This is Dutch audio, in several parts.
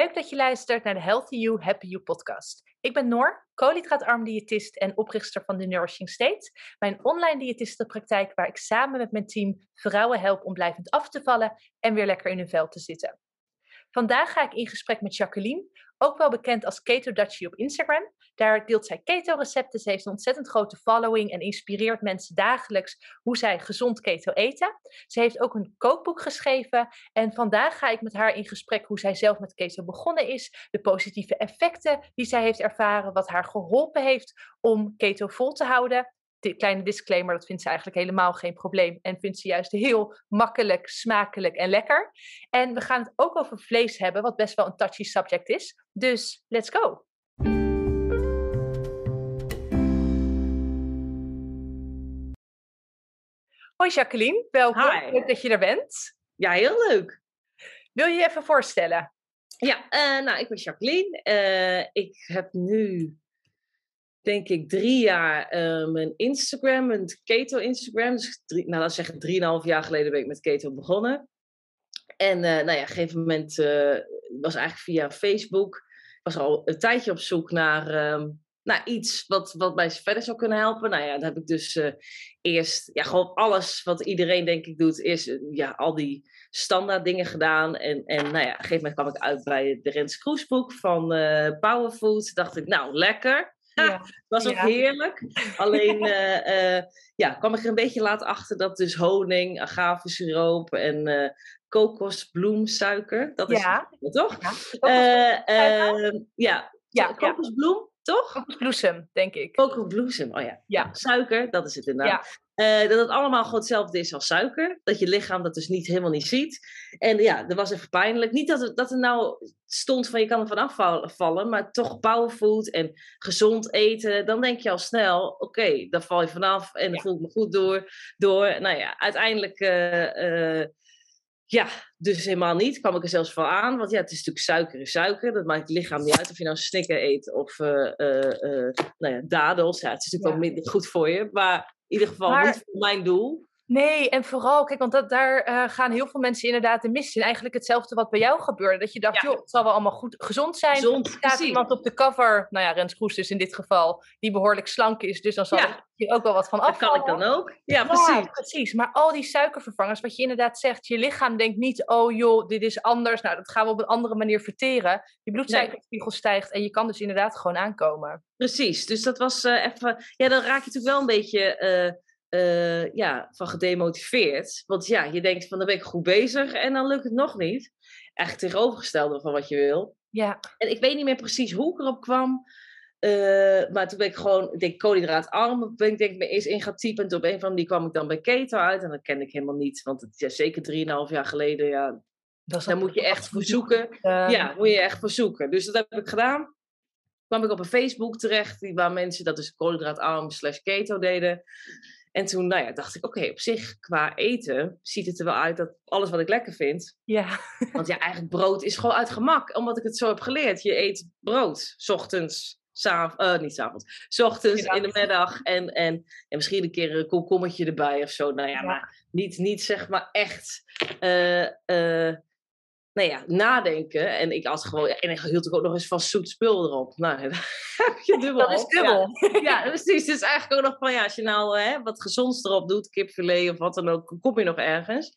Leuk dat je luistert naar de Healthy You, Happy You podcast. Ik ben Noor, koolhydraatarm diëtist en oprichter van The Nourishing State, mijn online diëtistenpraktijk waar ik samen met mijn team vrouwen help om blijvend af te vallen en weer lekker in hun vel te zitten. Vandaag ga ik in gesprek met Jacqueline, ook wel bekend als Keto Dutchie op Instagram. Daar deelt zij keto-recepten. Ze heeft een ontzettend grote following en inspireert mensen dagelijks hoe zij gezond keto eten. Ze heeft ook een kookboek geschreven. En vandaag ga ik met haar in gesprek hoe zij zelf met keto begonnen is. De positieve effecten die zij heeft ervaren. Wat haar geholpen heeft om keto vol te houden de kleine disclaimer, dat vindt ze eigenlijk helemaal geen probleem. En vindt ze juist heel makkelijk, smakelijk en lekker. En we gaan het ook over vlees hebben, wat best wel een touchy subject is. Dus let's go! Hoi Jacqueline, welkom. Hi. Leuk dat je er bent. Ja, heel leuk. Wil je je even voorstellen? Ja, uh, nou, ik ben Jacqueline. Uh, ik heb nu denk ik, drie jaar uh, mijn Instagram, mijn keto-Instagram. Dus drie, nou, laat zeggen, drieënhalf jaar geleden ben ik met keto begonnen. En nou ja, op een gegeven moment was eigenlijk via Facebook. Ik was al een tijdje op zoek naar, um, naar iets wat, wat mij verder zou kunnen helpen. Nou ja, dan heb ik dus uh, eerst ja, gewoon alles wat iedereen denk ik doet, is ja, al die standaard dingen gedaan. En, en nou ja, op een gegeven moment kwam ik uit bij de Rens Kroesboek van Powerfood. Dacht ik, nou lekker. Ja. was ook heerlijk. Alleen uh, uh, ja, kwam ik er een beetje laat achter dat dus honing, agavesiroop en uh, kokosbloemsuiker, dat is het, toch? Ja, ehm, ja. ja. kokosbloem, toch? Kokosbloesem, denk ik. Kokosbloesem, oh ja. ja. Suiker, dat is het inderdaad. Uh, dat het allemaal gewoon hetzelfde is als suiker. Dat je lichaam dat dus niet helemaal niet ziet. En ja, dat was even pijnlijk. Niet dat het, dat er nou stond van je kan er vanaf vallen, maar toch powerfood en gezond eten. Dan denk je al snel, oké, okay, daar val je vanaf en dan voel ik me goed door. door. Nou ja, uiteindelijk... Uh, uh, ja, dus helemaal niet. Kwam ik er zelfs van aan. Want ja, het is natuurlijk suiker is suiker. Dat maakt het lichaam niet uit of je nou snicker eet of uh, uh, nou ja, dadels. Ja, het is natuurlijk ja. wel minder goed voor je. Maar in ieder geval maar, niet voor mijn doel. Nee, en vooral, kijk, want dat, daar uh, gaan heel veel mensen inderdaad de mis in. Eigenlijk hetzelfde wat bij jou gebeurde. Dat je dacht, ja. joh, het zal wel allemaal goed, gezond zijn. Gezond, er staat iemand op de cover, nou ja, Rens Kroes dus in dit geval, die behoorlijk slank is. Dus dan zal ja. ook wel wat van afvallen. Dat kan ik dan ook. Ja, precies. Ja, precies. Maar al die suikervervangers, wat je inderdaad zegt, je lichaam denkt niet, oh joh, dit is anders. Nou, dat gaan we op een andere manier verteren. Je bloedsuikerspiegel nee. stijgt en je kan dus inderdaad gewoon aankomen. Precies, dus dat was uh, even, ja, dan raak je natuurlijk wel een beetje... Uh, uh, ja, van gedemotiveerd. Want ja, je denkt van dan ben ik goed bezig en dan lukt het nog niet. Echt tegenovergestelde van wat je wil. Ja. En ik weet niet meer precies hoe ik erop kwam. Uh, maar toen ben ik gewoon, ik denk koolhydraatarm, ben ik denk ik me eens in gaan typen. En op een van die kwam ik dan bij keto uit. En dat ken ik helemaal niet, want het is ja, zeker 3,5 jaar geleden. Ja, daar moet je echt voor zoeken. Uh... Ja, moet je echt voor zoeken. Dus dat heb ik gedaan. kwam ik op een Facebook terecht, die, waar mensen dat dus koolhydraatarm slash keto deden. En toen nou ja, dacht ik, oké, okay, op zich qua eten ziet het er wel uit dat alles wat ik lekker vind. Ja. Want ja, eigenlijk brood is gewoon uit gemak, omdat ik het zo heb geleerd. Je eet brood, s ochtends, uh, niet s'avonds, s ochtends, in de middag en, en, en misschien een keer een komkommetje erbij of zo. Nou ja, ja. maar niet, niet zeg maar echt... Uh, uh, nou ja, nadenken. En ik had gewoon, en ik hield ook nog eens van zoet spul erop. Nou, heb je dubbel. Dat is dubbel. Ja. ja, precies. Dus eigenlijk ook nog van, ja, als je nou hè, wat gezonds erop doet, kipfilet of wat dan ook, kom je nog ergens.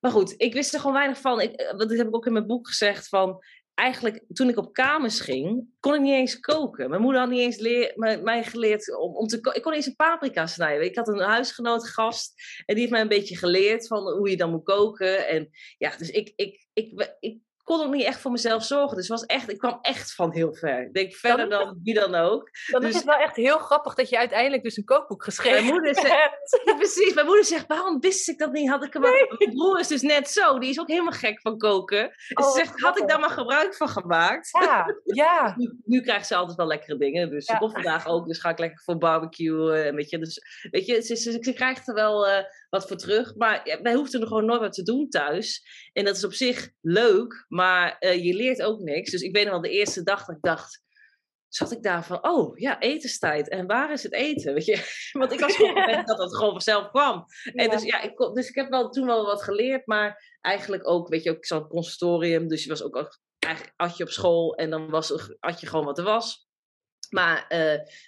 Maar goed, ik wist er gewoon weinig van. Ik, want dit heb ik ook in mijn boek gezegd van, eigenlijk toen ik op kamers ging, kon ik niet eens koken. Mijn moeder had niet eens leer, mij, geleerd om, om te koken. Ik kon eens een paprika snijden. Ik had een huisgenoot gast en die heeft mij een beetje geleerd van hoe je dan moet koken. En ja, dus ik, ik, ik, ik kon ook niet echt voor mezelf zorgen. Dus was echt, ik kwam echt van heel ver. Ik denk verder dan, dan wie dan ook. Dan dus, is het wel echt heel grappig dat je uiteindelijk dus een kookboek geschreven mijn moeder zegt, ja, precies, mijn moeder zegt, waarom wist ik dat niet? Had ik hem nee. Mijn broer is dus net zo, die is ook helemaal gek van koken. En oh, ze zegt, had ik daar maar gebruik van gemaakt? Ja, ja. nu, nu, krijgt ze altijd wel lekkere dingen. Dus ja. vandaag ook, dus ga ik lekker voor barbecue. Uh, weet je, dus, weet je ze, ze, ze krijgt er wel... Uh, wat voor terug. Maar ja, wij hoefden er gewoon nooit wat te doen thuis. En dat is op zich leuk, maar uh, je leert ook niks. Dus ik weet nog wel de eerste dag dat ik dacht, zat ik daar van, oh ja, etenstijd. En waar is het eten? Weet je? Want ik was gewoon gewend dat het gewoon vanzelf kwam. Ja. En dus ja, ik, dus ik heb wel toen wel wat geleerd, maar eigenlijk ook, weet je, ook, ik zat op consultorium, dus je was ook eigenlijk at je op school en dan was, at je gewoon wat er was. Maar,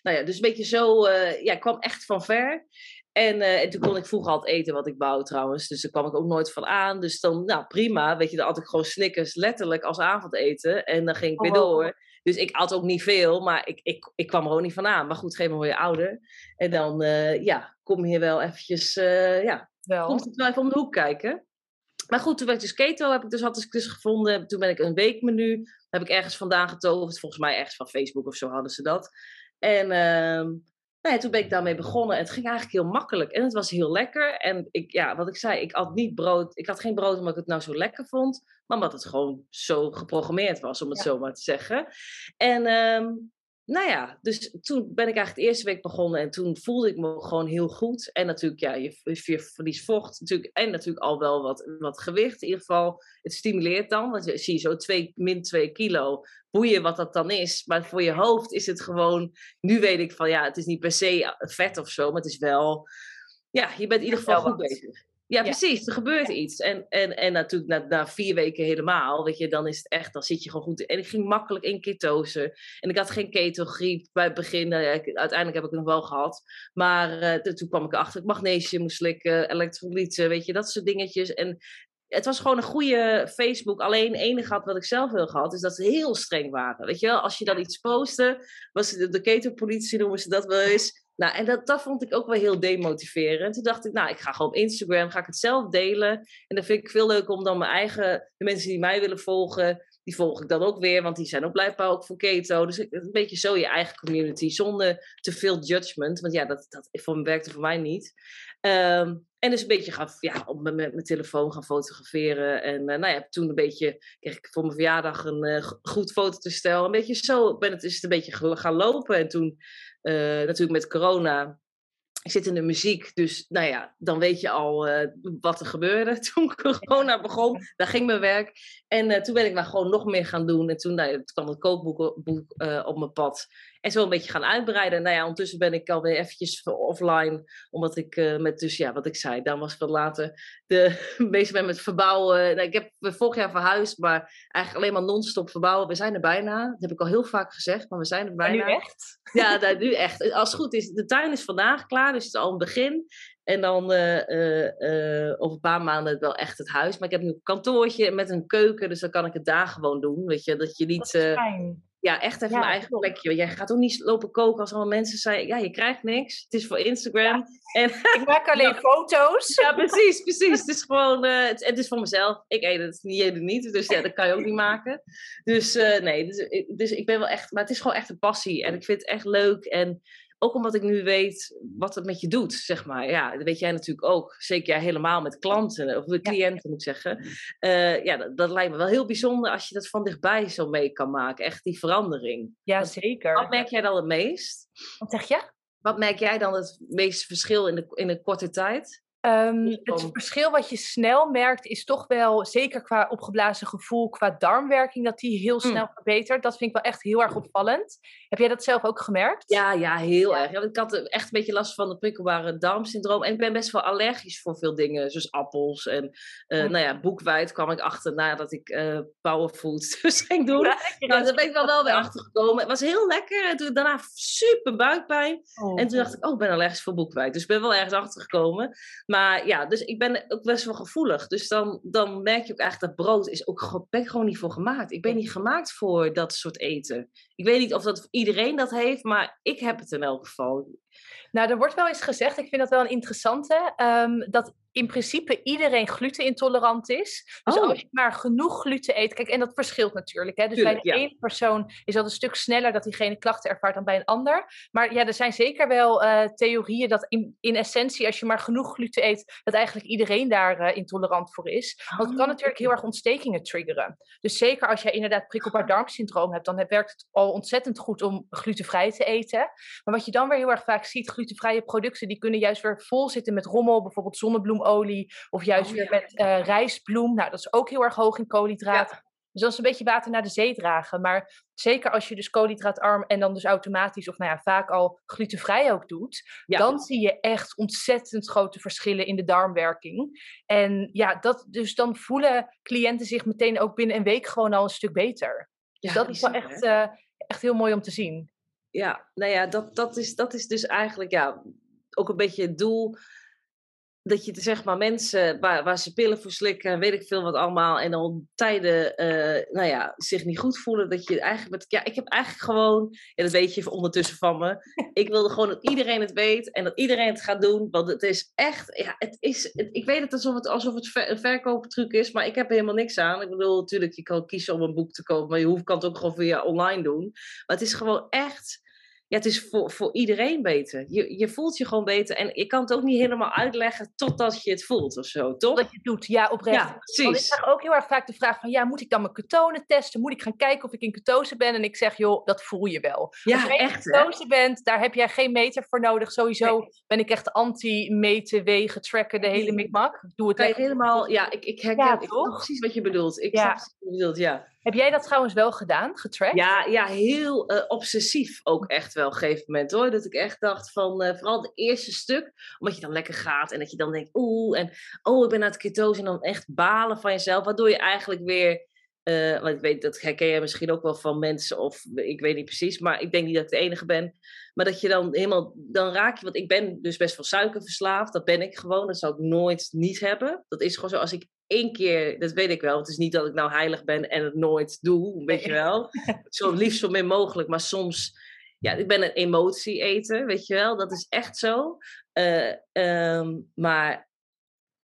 nou ja, dus een beetje zo, ja, ik kwam echt van ver. En, en, toen kon ik vroeger altijd eten wat ik wou trouwens. Dus daar kwam ik ook nooit van aan. Dus dan, nou prima. Weet je, dan had ik gewoon snickers letterlijk als avondeten. En dan ging ik weer oh, door. Dus ik at ook niet veel, maar ik, ik, ik kwam er ook niet van aan. Maar goed, geef me word je ouder. En dan, uh, ja, kom je wel eventjes, uh, ja, wel. komt het wel even om de hoek kijken. Maar goed, toen werd dus keto, heb ik dus, had ik dus gevonden. Toen ben ik een weekmenu, heb ik ergens vandaan getoverd. Volgens mij ergens van Facebook of zo hadden ze dat. En uh, nou ja, toen ben ik daarmee begonnen en het ging eigenlijk heel makkelijk. En het was heel lekker. En ik, ja, wat ik zei, ik had niet brood. Ik had geen brood omdat ik het nou zo lekker vond. Maar omdat het gewoon zo geprogrammeerd was, om het zo maar te zeggen. En um, nou ja, dus toen ben ik eigenlijk de eerste week begonnen en toen voelde ik me gewoon heel goed. En natuurlijk, ja, je, je verliest vocht natuurlijk, en natuurlijk al wel wat, wat gewicht. In ieder geval, het stimuleert dan, want je zie zo twee, min 2 kilo, boeien wat dat dan is. Maar voor je hoofd is het gewoon, nu weet ik van ja, het is niet per se vet of zo, maar het is wel, ja, je bent in ieder geval goed bezig. Ja, precies. Er gebeurt iets. En, en, en natuurlijk na, na, vier weken helemaal, weet je, dan is het echt, dan zit je gewoon goed. En ik ging makkelijk in ketose. En ik had geen ketogriep bij het begin. Nou ja, uiteindelijk heb ik het nog wel gehad. Maar uh, toen kwam ik erachter, ik magnesium moest slikken, elektrolyten, weet je, dat soort dingetjes. En het was gewoon een goede Facebook. Alleen enige had wat ik zelf wil gehad, is dat ze heel streng waren. Weet je wel, als je dan iets postte, was de, de ketenpolitie noemen ze dat wel eens. Nou, en dat, dat vond ik ook wel heel demotiverend. Toen dacht ik, nou, ik ga gewoon op Instagram, ga ik het zelf delen. En dat vind ik veel leuker om dan mijn eigen, de mensen die mij willen volgen, die volg ik dan ook weer, want die zijn ook blijkbaar ook voor keto. Dus een beetje zo je eigen community, zonder te veel judgment. Want ja, dat, dat werkte voor mij niet. Ehm, en dus een beetje gaan, ja, op met mijn telefoon gaan fotograferen. En uh, nou ja, toen een beetje, kreeg ik voor mijn verjaardag een uh, goed fototestel. Een beetje zo ben het, is het een beetje gaan lopen. En toen uh, natuurlijk met corona ik zit in de muziek, dus nou ja, dan weet je al uh, wat er gebeurde toen corona begon. Daar ging mijn werk. En uh, toen ben ik maar gewoon nog meer gaan doen. En toen, nou toen kwam het kookboek boek, uh, op mijn pad. En zo een beetje gaan uitbreiden. Nou ja, ondertussen ben ik alweer eventjes offline. Omdat ik uh, met, dus ja, wat ik zei, dan was ik wat later de, bezig ben met verbouwen. Nou, ik heb vorig jaar verhuisd, maar eigenlijk alleen maar non-stop verbouwen. We zijn er bijna. Dat heb ik al heel vaak gezegd, maar we zijn er bijna. nu echt? Ja, nou, nu echt. Als het goed is, de tuin is vandaag klaar, dus het is al een begin. En dan uh, uh, over een paar maanden wel echt het huis. Maar ik heb nu een kantoortje met een keuken, dus dan kan ik het daar gewoon doen. Weet je, dat je niet. Dat is fijn ja, echt even ja, mijn eigen plekje. Jij gaat ook niet lopen koken als allemaal mensen zeggen, ja, je krijgt niks. Het is voor Instagram. En, ik maak alleen foto's. Ja, precies, precies. Het is gewoon, uh, het, het, is voor mezelf. Ik eet het, niet niet. Dus ja, dat kan je ook niet maken. Dus uh, nee, dus, dus ik ben wel echt, maar het is gewoon echt een passie. En ik vind het echt leuk. En ook omdat ik nu weet wat het met je doet, zeg maar. Ja, dat weet jij natuurlijk ook. Zeker jij helemaal met klanten, of met cliënten moet ik zeggen. Uh, ja, dat, dat, lijkt me wel heel bijzonder als je dat van dichtbij zo mee kan maken. Echt die verandering. Ja, zeker. Wat merk jij dan het meest? Wat zeg je? Wat merk jij dan het meeste verschil in de, in een korte tijd? Um, het verschil wat je snel merkt is toch wel, zeker qua opgeblazen gevoel, qua darmwerking, dat die heel hm. snel verbetert. Dat vind ik wel echt heel erg opvallend. Heb jij dat zelf ook gemerkt? Ja, ja heel erg. Ja, ik had echt een beetje last van het prikkelbare darmsyndroom. En ik ben best wel allergisch voor veel dingen, zoals appels. En uh, nou ja, boekwijd kwam ik achter nadat ik uh, powerfood dus ging doen. Ja, nou, daar ben ik wel wel weer achter gekomen. Het was heel lekker. En toen daarna super buikpijn. Oh, en toen dacht ik, oh, ik ben allergisch voor boekwijd. Dus ik ben wel ergens achter gekomen. Maar ja, dus ik ben ook best wel gevoelig. Dus dan, dan merk je ook eigenlijk dat brood is ook, ben gewoon niet voor gemaakt. Ik ben niet gemaakt voor dat soort eten. Ik weet niet of dat iedereen dat heeft, maar ik heb het in elk geval. Nou, er wordt wel eens gezegd, ik vind dat wel een interessante, um, dat in principe iedereen glutenintolerant is. Dus oh. als je maar genoeg gluten eet, kijk, en dat verschilt natuurlijk. Hè? Dus bij de ene persoon is dat een stuk sneller dat diegene klachten ervaart dan bij een ander. Maar ja, er zijn zeker wel uh, theorieën dat in, in essentie, als je maar genoeg gluten eet, dat eigenlijk iedereen daar uh, intolerant voor is. Want het kan oh. natuurlijk heel erg ontstekingen triggeren. Dus zeker als jij inderdaad prikkelbaar darmsyndroom hebt, dan werkt het al ontzettend goed om glutenvrij te eten. Maar wat je dan weer heel erg vaak ziet, glutenvrije producten, die kunnen juist weer vol zitten met rommel, bijvoorbeeld zonnebloem of juist oh, weer met uh, rijstbloem. Nou, dat is ook heel erg hoog in koolhydraten. Dus dat is een beetje water naar de zee dragen. Maar zeker als je dus koolhydraatarm en dan dus automatisch of nou ja, vaak al glutenvrij ook doet, dan zie je echt ontzettend grote verschillen in de darmwerking. En ja, dat, dus dan voelen cliënten zich meteen ook binnen een week gewoon al een stuk beter. Dus dat is wel echt, uh, echt heel mooi om te zien. Ja, nou ja, dat, dat, is, dat is dus eigenlijk ja, ook een beetje het doel dat je zeg maar mensen waar, waar ze pillen voor slikken, weet ik veel wat allemaal, en dan tijden, uh, nou ja, zich niet goed voelen, dat je eigenlijk met, ja, ik heb eigenlijk gewoon, en dat weet je ondertussen van me, ik wilde gewoon dat iedereen het weet en dat iedereen het gaat doen, want het is echt, ja, het is, ik weet het alsof het, alsof het ver, een verkooptruc is, maar ik heb er helemaal niks aan. Ik bedoel, natuurlijk, je kan kiezen om een boek te kopen, maar je hoeft, kan het ook gewoon via online doen. Maar het is gewoon echt ja, het is voor, voor iedereen beter. Je, je voelt je gewoon beter. En je kan het ook niet helemaal uitleggen totdat je het voelt of zo, toch? Dat je het doet, ja, oprecht. Ja, precies. Want ik krijg ook heel erg vaak de vraag van, ja, moet ik dan mijn ketonen testen? Moet ik gaan kijken of ik in ketose ben? En ik zeg, joh, dat voel je wel. Ja, Als je echt, in ketose bent, daar heb jij geen meter voor nodig. Sowieso ben ik echt anti-meten, wegen, tracken, de hele mikmak. Doe het echt. helemaal, ja, ik, ik herken ja, ik precies wat je bedoelt. Ik ja. snap wat je bedoelt, ja. Heb jij dat trouwens wel gedaan, getrackt? Ja, ja heel uh, obsessief ook echt wel op een gegeven moment hoor. Dat ik echt dacht van, uh, vooral het eerste stuk, omdat je dan lekker gaat en dat je dan denkt, oeh, en oh, ik ben aan het ketose en dan echt balen van jezelf. Waardoor je eigenlijk weer, uh, want ik weet, dat herken je misschien ook wel van mensen of ik weet niet precies, maar ik denk niet dat ik de enige ben. Maar dat je dan helemaal, dan raak je, want ik ben dus best wel suikerverslaafd, dat ben ik gewoon, dat zou ik nooit niet hebben. Dat is gewoon zo, als ik één keer, dat weet ik wel. Het is niet dat ik nou heilig ben en het nooit doe, weet je wel. Zo liefst zo min mogelijk, maar soms, ja, ik ben een emotie eten, weet je wel. Dat is echt zo. Uh, um, maar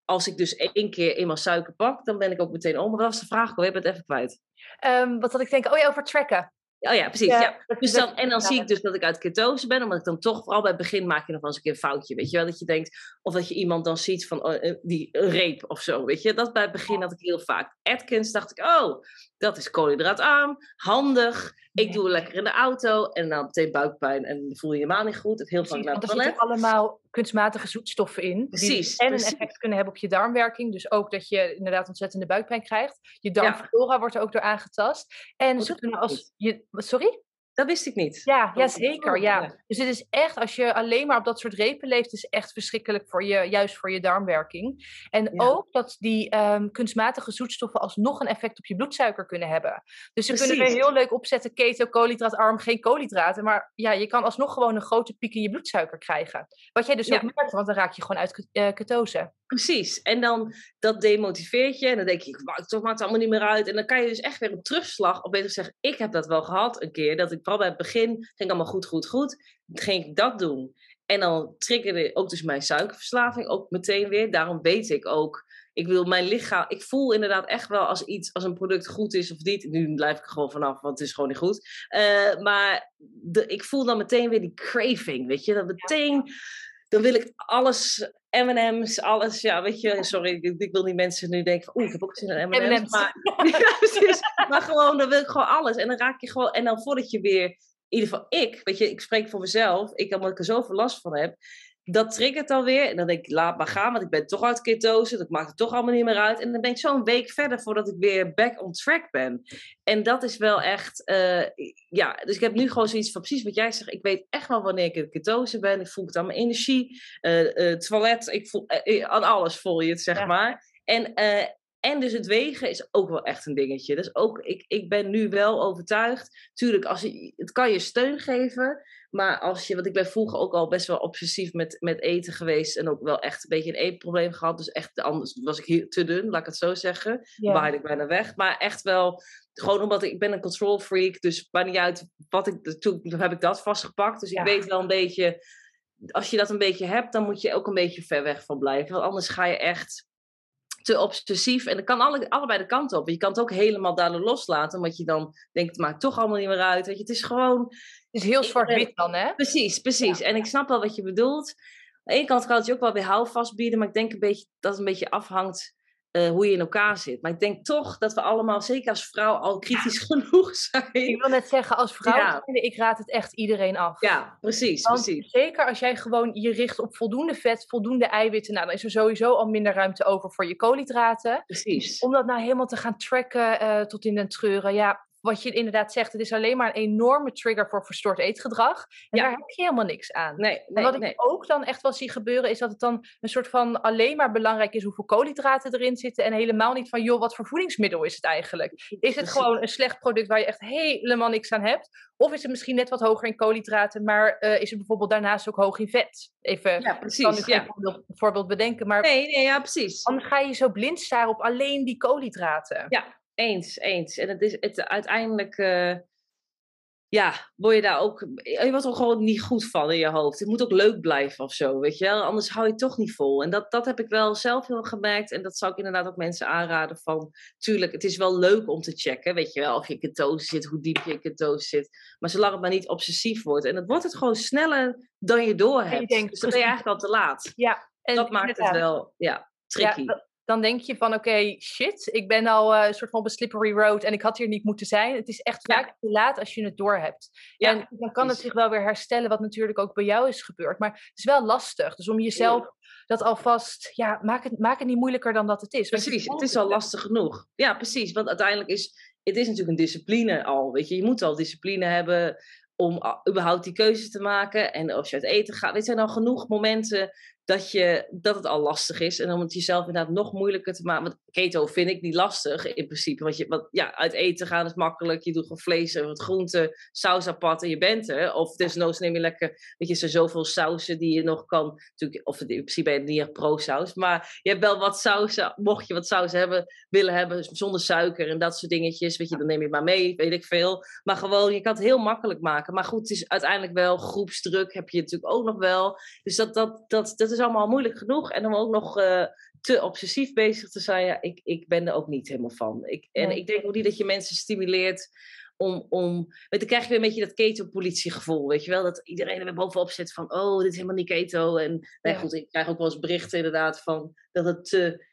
als ik dus één keer eenmaal suiker pak, dan ben ik ook meteen om. Was de vraag? Ik heb het even kwijt. Um, wat had ik denken? Oh ja, over tracken. Oh ja, precies. Ja, Dus dan, en dan zie ik dus dat ik uit ketose ben, omdat ik dan toch, vooral bij het begin maak je nog wel eens een keer een foutje, weet je wel, dat je denkt, of dat je iemand dan ziet van oh, eh, die reep of zo, weet je. Dat bij het begin had ik heel vaak. Atkins dacht ik, oh, dat is koolhydraatarm, handig, ik doe het lekker in de auto en dan meteen buikpijn en voel je helemaal niet goed. Het heel vaak naar het toilet. Er allemaal kunstmatige zoetstoffen in. Precies. Die en een effect kunnen hebben op je darmwerking. Dus ook dat je inderdaad ontzettende buikpijn krijgt. Je darmflora wordt er ook door aangetast. En oh, ze kunnen als je. Sorry? Dat wist ik niet. Ja, ja zeker. Ja. Dus het is echt, als je alleen maar op dat soort repen leeft, is echt verschrikkelijk voor je, juist voor je darmwerking. En ook dat die um, kunstmatige zoetstoffen alsnog een effect op je bloedsuiker kunnen hebben. Dus ze kunnen er heel leuk opzetten, keto, koolhydraatarm, geen koolhydraten. Maar ja, je kan alsnog gewoon een grote piek in je bloedsuiker krijgen. Wat jij dus ook merkt, want dan raak je gewoon uit uh, ketose. Precies. En dan dat demotiveert je. En dan denk je, toch maakt het allemaal niet meer uit. En dan kan je dus echt weer een terugslag op bezig zeggen. Ik heb dat wel gehad een keer. Dat ik vooral bij het begin ging allemaal goed, goed, goed. Ging ik dat doen. En dan triggerde ook dus mijn suikerverslaving ook meteen weer. Daarom weet ik ook. Ik wil mijn lichaam. Ik voel inderdaad echt wel als iets, als een product goed is of niet. Nu blijf ik er gewoon vanaf, want het is gewoon niet goed. Uh, maar de, ik voel dan meteen weer die craving. Weet je, dat meteen. Dan wil ik alles M&M's, alles. Ja, weet je, sorry, ik, ik wil niet mensen nu denken van, oeh, ik heb ook zin in M&M's. Maar, ja, maar gewoon, dan wil ik gewoon alles. En dan raak je gewoon, en dan voordat je weer, in ieder geval ik, weet je, ik spreek voor mezelf, ik, omdat ik er zoveel last van heb, dat triggert alweer. En dan denk ik, laat maar gaan, want ik ben toch uit ketose. Dat maakt het toch allemaal niet meer uit. En dan ben ik zo een week verder voordat ik weer back on track ben. En dat is wel echt, uh, ja. Dus ik heb nu gewoon zoiets van precies wat jij zegt. Ik weet echt wel wanneer ik in ketose ben. Ik voel het aan mijn energie. Uh, uh, toilet, ik voel aan alles voel je het, zeg maar. En, en dus het wegen is ook wel echt een dingetje. Dus ook, ik, ik ben nu wel overtuigd. Tuurlijk, als je, het kan je steun geven. Maar als je, want ik ben vroeger ook al best wel obsessief met, met eten geweest. En ook wel echt een beetje een eetprobleem gehad. Dus echt, anders was ik hier te dun, laat ik het zo zeggen. Ja. Waaide ik bijna weg. Maar echt wel, gewoon omdat ik, ik ben een control freak. Dus maakt niet uit wat ik, toen heb ik dat vastgepakt. Dus ik weet wel een beetje, als je dat een beetje hebt, dan moet je ook een beetje ver weg van blijven. Want anders ga je echt te obsessief. En dat kan alle, allebei de kanten op. Je kan het ook helemaal daardoor loslaten, omdat je dan denkt, het maakt toch allemaal niet meer uit. Weet je, het is gewoon... Het is heel zwart-wit dan, hè? Precies, precies. En ik snap wel wat je bedoelt. Aan de ene kant kan het je ook wel weer houvast bieden, maar ik denk een beetje dat het een beetje afhangt eh, hoe je in elkaar zit. Maar ik denk toch dat we allemaal, zeker als vrouw, al kritisch genoeg zijn. Ik wil net zeggen, als vrouw, Ja. ik raad het echt iedereen af. Ja, precies, Want precies. zeker als jij gewoon je richt op voldoende vet, voldoende eiwitten, nou, dan is er sowieso al minder ruimte over voor je koolhydraten. Precies. Om dat nou helemaal te gaan tracken eh, tot in den treuren, ja, wat je inderdaad zegt, het is alleen maar een enorme trigger voor verstoord eetgedrag. En Ja. daar heb je helemaal niks aan. Nee, En nee, wat ik ook dan echt wel zie gebeuren, is dat het dan een soort van alleen maar belangrijk is hoeveel koolhydraten erin zitten. En helemaal niet van, joh, wat voor voedingsmiddel is het eigenlijk? Is het Precies. gewoon een slecht product waar je echt helemaal niks aan hebt? Of is het misschien net wat hoger in koolhydraten, maar eh, is het bijvoorbeeld daarnaast ook hoog in vet? Even, Ja, ik kan nu precies. geen Ja. voorbeeld, voorbeeld bedenken, maar Nee, nee, ja, precies. anders ga je zo blind staren op alleen die koolhydraten. Ja, eens, eens. En het is het uiteindelijk, eh, ja, word je daar ook, je wordt er gewoon niet goed van in je hoofd. Het moet ook leuk blijven of zo, weet je wel. Anders hou je het toch niet vol. En dat, dat heb ik wel zelf heel gemerkt. En dat zou ik inderdaad ook mensen aanraden van, tuurlijk, het is wel leuk om te checken, weet je wel, of je in ketose zit, hoe diep je in ketose zit. Maar zolang het maar niet obsessief wordt. En het wordt het gewoon sneller dan je doorhebt. dus dan ben je eigenlijk al te laat. Ja, en dat maakt het wel, ja, tricky. Ja, dan denk je van, oké, shit, ik ben al eh, een soort van op een slippery road en ik had hier niet moeten zijn. Het is echt Ja. vaak te laat als je het doorhebt. Ja, en dan kan het zich wel weer herstellen, wat natuurlijk ook bij jou is gebeurd. Maar het is wel lastig. Dus om jezelf dat alvast, ja, maak het, maak het niet moeilijker dan dat het is. Precies, het is al lastig genoeg. Ja, precies. Want uiteindelijk is het is natuurlijk een discipline al. Weet je, je moet al discipline hebben om a- überhaupt die keuzes te maken. En als je uit eten gaat, je, zijn al genoeg momenten dat, je, dat het al lastig is. En om het jezelf inderdaad nog moeilijker te maken. Want keto vind ik niet lastig in principe. Want, je, want ja, uit eten gaan is makkelijk. Je doet gewoon vlees en wat groenten, saus apart en je bent er. Of desnoods neem je lekker, weet je, er zijn zoveel sausen die je nog kan. Natuurlijk, of in principe ben je niet echt pro-saus. Maar je hebt wel wat sausen, mocht je wat saus hebben, willen hebben zonder suiker en dat soort dingetjes. Weet je, dan neem je maar mee, weet ik veel. Maar gewoon, je kan het heel makkelijk maken. Maar goed, het is uiteindelijk wel groepsdruk, heb je natuurlijk ook nog wel. Dus dat, dat, dat, dat is allemaal moeilijk genoeg. En om ook nog eh, te obsessief bezig te zijn, ja, ik, ik ben er ook niet helemaal van. Ik, en Nee. ik denk ook niet dat je mensen stimuleert om, om dan krijg je weer een beetje dat keto-politiegevoel, weet je wel? Dat iedereen er bovenop zit van, oh, dit is helemaal niet keto. En nou Ja. goed, ik krijg ook wel eens berichten inderdaad van dat het te...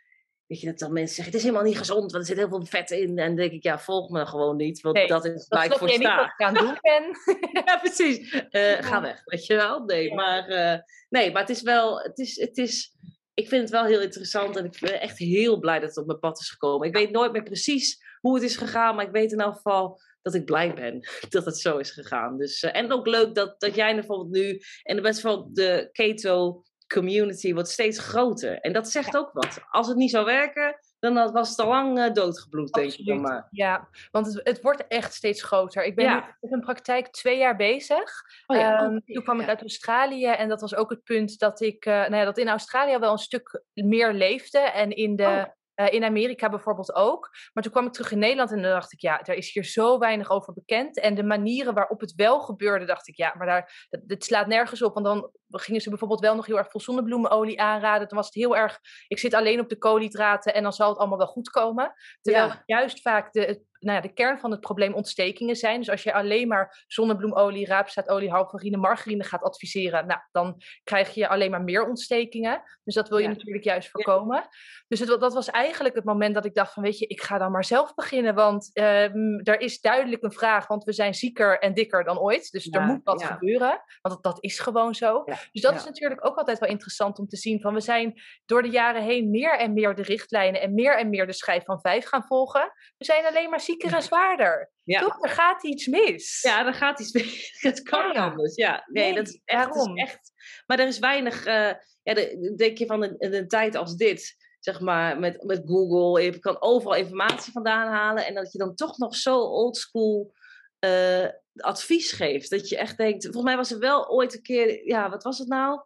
Weet je, dat dan mensen zeggen, het is helemaal niet gezond, want er zit heel veel vet in. En dan denk ik, ja, volg me gewoon niet, want Nee, dat is waar ik voor je niet wat sta. ik aan doen ben. Ja, precies. Eh, Ga weg, weet je wel? Nee, Ja. maar, eh, nee, maar het is wel, het is, het is, ik vind het wel heel interessant en ik ben echt heel blij dat het op mijn pad is gekomen. Ik weet nooit meer precies hoe het is gegaan, maar ik weet in elk geval dat ik blij ben dat het zo is gegaan. Dus, eh, en ook leuk dat, dat jij bijvoorbeeld nu, en best wel de keto community wordt steeds groter. En dat zegt ook wat. Als het niet zou werken, dan was het al lang eh, doodgebloed, denk ik dan maar. Ja, want het, het wordt echt steeds groter. Ik ben Ja. nu met een praktijk twee jaar bezig. Oh ja, Ehm, oké, toen kwam ik uit Australië en dat was ook het punt dat ik, eh, nou ja, dat in Australië wel een stuk meer leefde en in, de, Oh. eh, in Amerika bijvoorbeeld ook. Maar toen kwam ik terug in Nederland en dan dacht ik, ja, er is hier zo weinig over bekend. En de manieren waarop het wel gebeurde, dacht ik, ja, maar daar, dat, dit slaat nergens op. Want dan gingen ze bijvoorbeeld wel nog heel erg veel zonnebloemenolie aanraden. Dan was het heel erg, ik zit alleen op de koolhydraten en dan zal het allemaal wel goed komen. Terwijl Ja. juist vaak de, nou ja, de kern van het probleem ontstekingen zijn. Dus als je alleen maar zonnebloemolie, raapzaadolie, halverine, margarine gaat adviseren, nou, dan krijg je alleen maar meer ontstekingen. Dus dat wil je Ja. natuurlijk juist voorkomen. Dus het, dat was eigenlijk het moment dat ik dacht van, weet je, ik ga dan maar zelf beginnen. Want ehm, er is duidelijk een vraag, want we zijn zieker en dikker dan ooit. Dus er moet wat gebeuren, want dat, dat is gewoon zo. Dus dat ja. is natuurlijk ook altijd wel interessant om te zien. Van we zijn door de jaren heen meer en meer de richtlijnen en meer en meer de schijf van vijf gaan volgen. We zijn alleen maar zieker en zwaarder. Ja. Toch? Er gaat iets mis. Ja, dan gaat iets mis. Het kan niet Ja. anders. Ja, nee, Nee, dat is echt, is echt. Maar er is weinig. eh, ja, de- denk je van een tijd als dit, zeg maar, met, met Google, je kan overal informatie vandaan halen. En dat je dan toch nog zo oldschool eh advies geeft. Dat je echt denkt. Volgens mij was er wel ooit een keer. Ja, wat was het nou?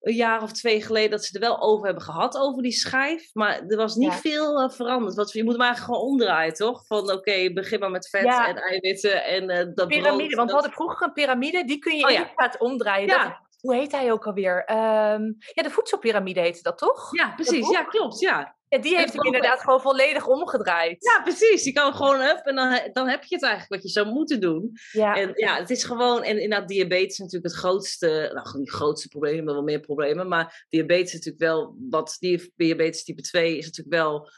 Een jaar of twee geleden dat ze er wel over hebben gehad, over die schijf. Maar er was niet Ja. veel eh, veranderd. Want je moet hem eigenlijk gewoon omdraaien, toch? Van oké, begin maar met vet Ja. en eiwitten en eh dat Piramide, brood, want we dat- hadden vroeger een piramide, die kun je Oh ja. inderdaad omdraaien. Ja. Dat is hoe heet hij ook alweer? Ehm, ja, de voedselpiramide heette dat toch? Ja, precies. Ja, klopt. Ja. Ja, die heeft hem inderdaad gewoon volledig omgedraaid. Ja, precies. Je kan gewoon up en dan, dan heb je het eigenlijk wat je zou moeten doen. Ja. En ja, het is gewoon, en inderdaad, diabetes is natuurlijk het grootste, nou niet het grootste probleem, maar wel meer problemen. Maar diabetes is natuurlijk wel, wat diabetes type 2 is natuurlijk wel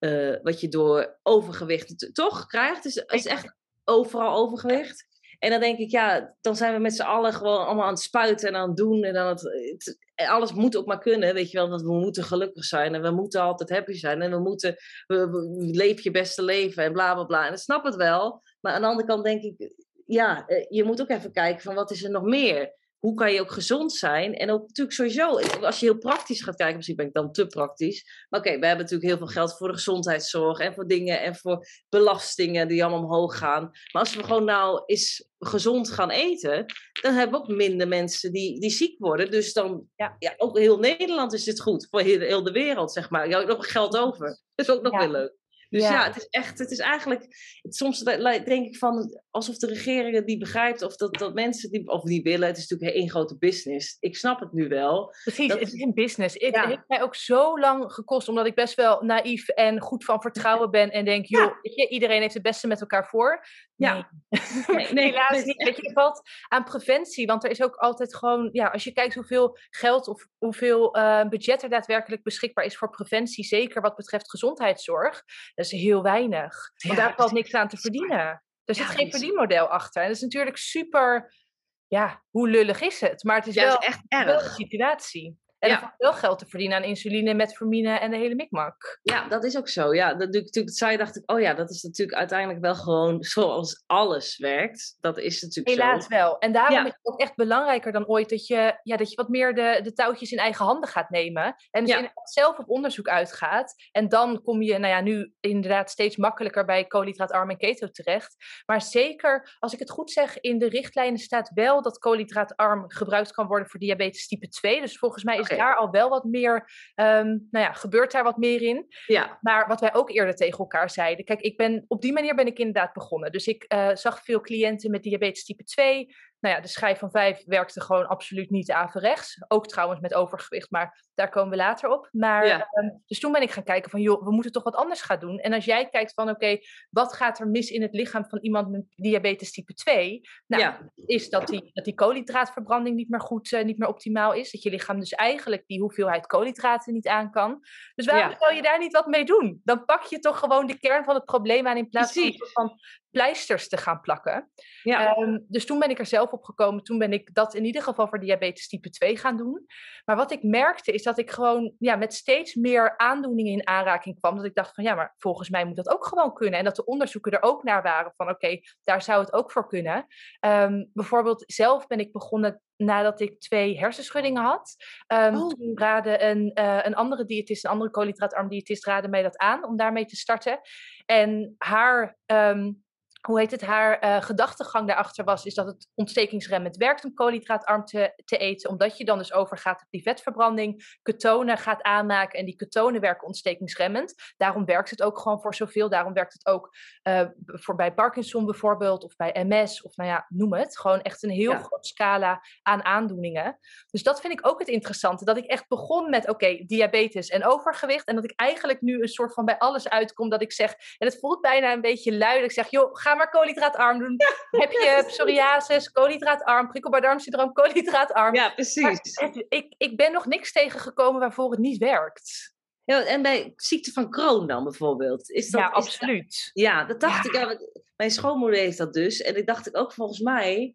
uh, wat je door overgewicht toch krijgt. Dus het is echt overal overgewicht. En dan denk ik, ja, dan zijn we met z'n allen gewoon allemaal aan het spuiten en aan het doen. En dan het, alles moet ook maar kunnen, weet je wel. Want we moeten gelukkig zijn en we moeten altijd happy zijn. En we moeten, we, we, leef je beste leven en bla bla bla. En ik snap het wel. Maar aan de andere kant denk ik, ja, eh, je moet ook even kijken van wat is er nog meer hoe kan je ook gezond zijn? En ook natuurlijk sowieso, als je heel praktisch gaat kijken, misschien ben ik dan te praktisch. Maar oké, we hebben natuurlijk heel veel geld voor de gezondheidszorg en voor dingen en voor belastingen die allemaal omhoog gaan. Maar als we gewoon nou eens gezond gaan eten, dan hebben we ook minder mensen die, die ziek worden. Dus dan, ja. ja ook heel Nederland is dit goed, voor heel, heel de wereld, zeg maar. Je hebt nog geld over. Dat is ook nog ja. weer leuk. Dus ja. het is echt, het is eigenlijk, het, soms denk ik van alsof de regering het niet begrijpt of dat, dat mensen die, of die willen. Het is natuurlijk één grote business. Ik snap het nu wel. Precies, dat, het is een business. Het heeft mij ook zo lang gekost, omdat ik best wel naïef en goed van vertrouwen ben en denk, joh, je, iedereen heeft het beste met elkaar voor. Ja. Nee, nee, helaas niet. Weet je, valt aan preventie, want er is ook altijd gewoon, ja, als je kijkt hoeveel geld of hoeveel uh, budget er daadwerkelijk beschikbaar is voor preventie, zeker wat betreft gezondheidszorg, dat is heel weinig. Want daar valt niks aan te verdienen. Er zit geen verdienmodel achter. En dat is natuurlijk super, ja, hoe lullig is het? Maar het is wel echt erg. een situatie. En ja. er veel geld te verdienen aan insuline, metformine en de hele mikmak. Ja, dat is ook zo. Ja, dat natuurlijk zei, dacht ik, oh ja, dat is natuurlijk uiteindelijk wel gewoon zoals alles werkt. Dat is natuurlijk Helaas wel. En daarom is het ook echt belangrijker dan ooit dat je, ja, dat je wat meer de, de touwtjes in eigen handen gaat nemen. En dus zelf op onderzoek uitgaat. En dan kom je, nou ja, nu inderdaad steeds makkelijker bij koolhydraatarm en keto terecht. Maar zeker, als ik het goed zeg, in de richtlijnen staat wel dat koolhydraatarm gebruikt kan worden voor diabetes type 2. Dus volgens mij is daar al wel wat meer, um, nou ja, gebeurt daar wat meer in. Ja. Maar wat wij ook eerder tegen elkaar zeiden. Kijk, ik ben, op die manier ben ik inderdaad begonnen. Dus ik uh, zag veel cliënten met diabetes type 2 nou ja, de schijf van 5 werkte gewoon absoluut niet averechts. Ook trouwens met overgewicht, maar daar komen we later op. Maar, ehm, dus toen ben ik gaan kijken van, joh, we moeten toch wat anders gaan doen. En als jij kijkt van, oké, wat gaat er mis in het lichaam van iemand met diabetes type 2? Nou, is dat die, dat die koolhydraatverbranding niet meer goed, uh, niet meer optimaal is. Dat je lichaam dus eigenlijk die hoeveelheid koolhydraten niet aan kan. Dus waarom zou je daar niet wat mee doen? Dan pak je toch gewoon de kern van het probleem aan in plaats van pleisters te gaan plakken. Ja. Ehm, dus toen ben ik er zelf op gekomen. Toen ben ik dat in ieder geval voor diabetes type 2 gaan doen. Maar wat ik merkte is dat ik gewoon ja, met steeds meer aandoeningen in aanraking kwam. Dat ik dacht van ja, maar volgens mij moet dat ook gewoon kunnen. En dat de onderzoeken er ook naar waren van oké, daar zou het ook voor kunnen. Um, bijvoorbeeld zelf ben ik begonnen nadat ik twee hersenschuddingen had. Um, oh. Toen raadde een, uh, een andere diëtist, een andere koolhydraatarm diëtist, raadde mij dat aan om daarmee te starten. En haar um, hoe heet het, haar uh, gedachtegang daarachter was, is dat het ontstekingsremmend werkt om koolhydraatarm te, te eten, omdat je dan dus overgaat op die vetverbranding, ketonen gaat aanmaken en die ketonen werken ontstekingsremmend. Daarom werkt het ook gewoon voor zoveel. Daarom werkt het ook uh, voor bij Parkinson bijvoorbeeld, of bij MS, of nou ja, noem het. Gewoon echt een heel ja. groot scala aan aandoeningen. Dus dat vind ik ook het interessante, dat ik echt begon met, oké, diabetes en overgewicht, en dat ik eigenlijk nu een soort van bij alles uitkom, dat ik zeg, en het voelt bijna een beetje luid, ik zeg, joh, ga maar koolhydraatarm doen. Heb je psoriasis, koolhydraatarm, prikkelbaardarmsyndroom, koolhydraatarm. Ja, precies. ik, ik ben nog niks tegengekomen waarvoor het niet werkt. Ja, en bij ziekte van Crohn dan bijvoorbeeld? Is dat, ja, absoluut. ja, dat dacht ik. Ja, mijn schoonmoeder heeft dat dus. En ik dacht ik ook volgens mij...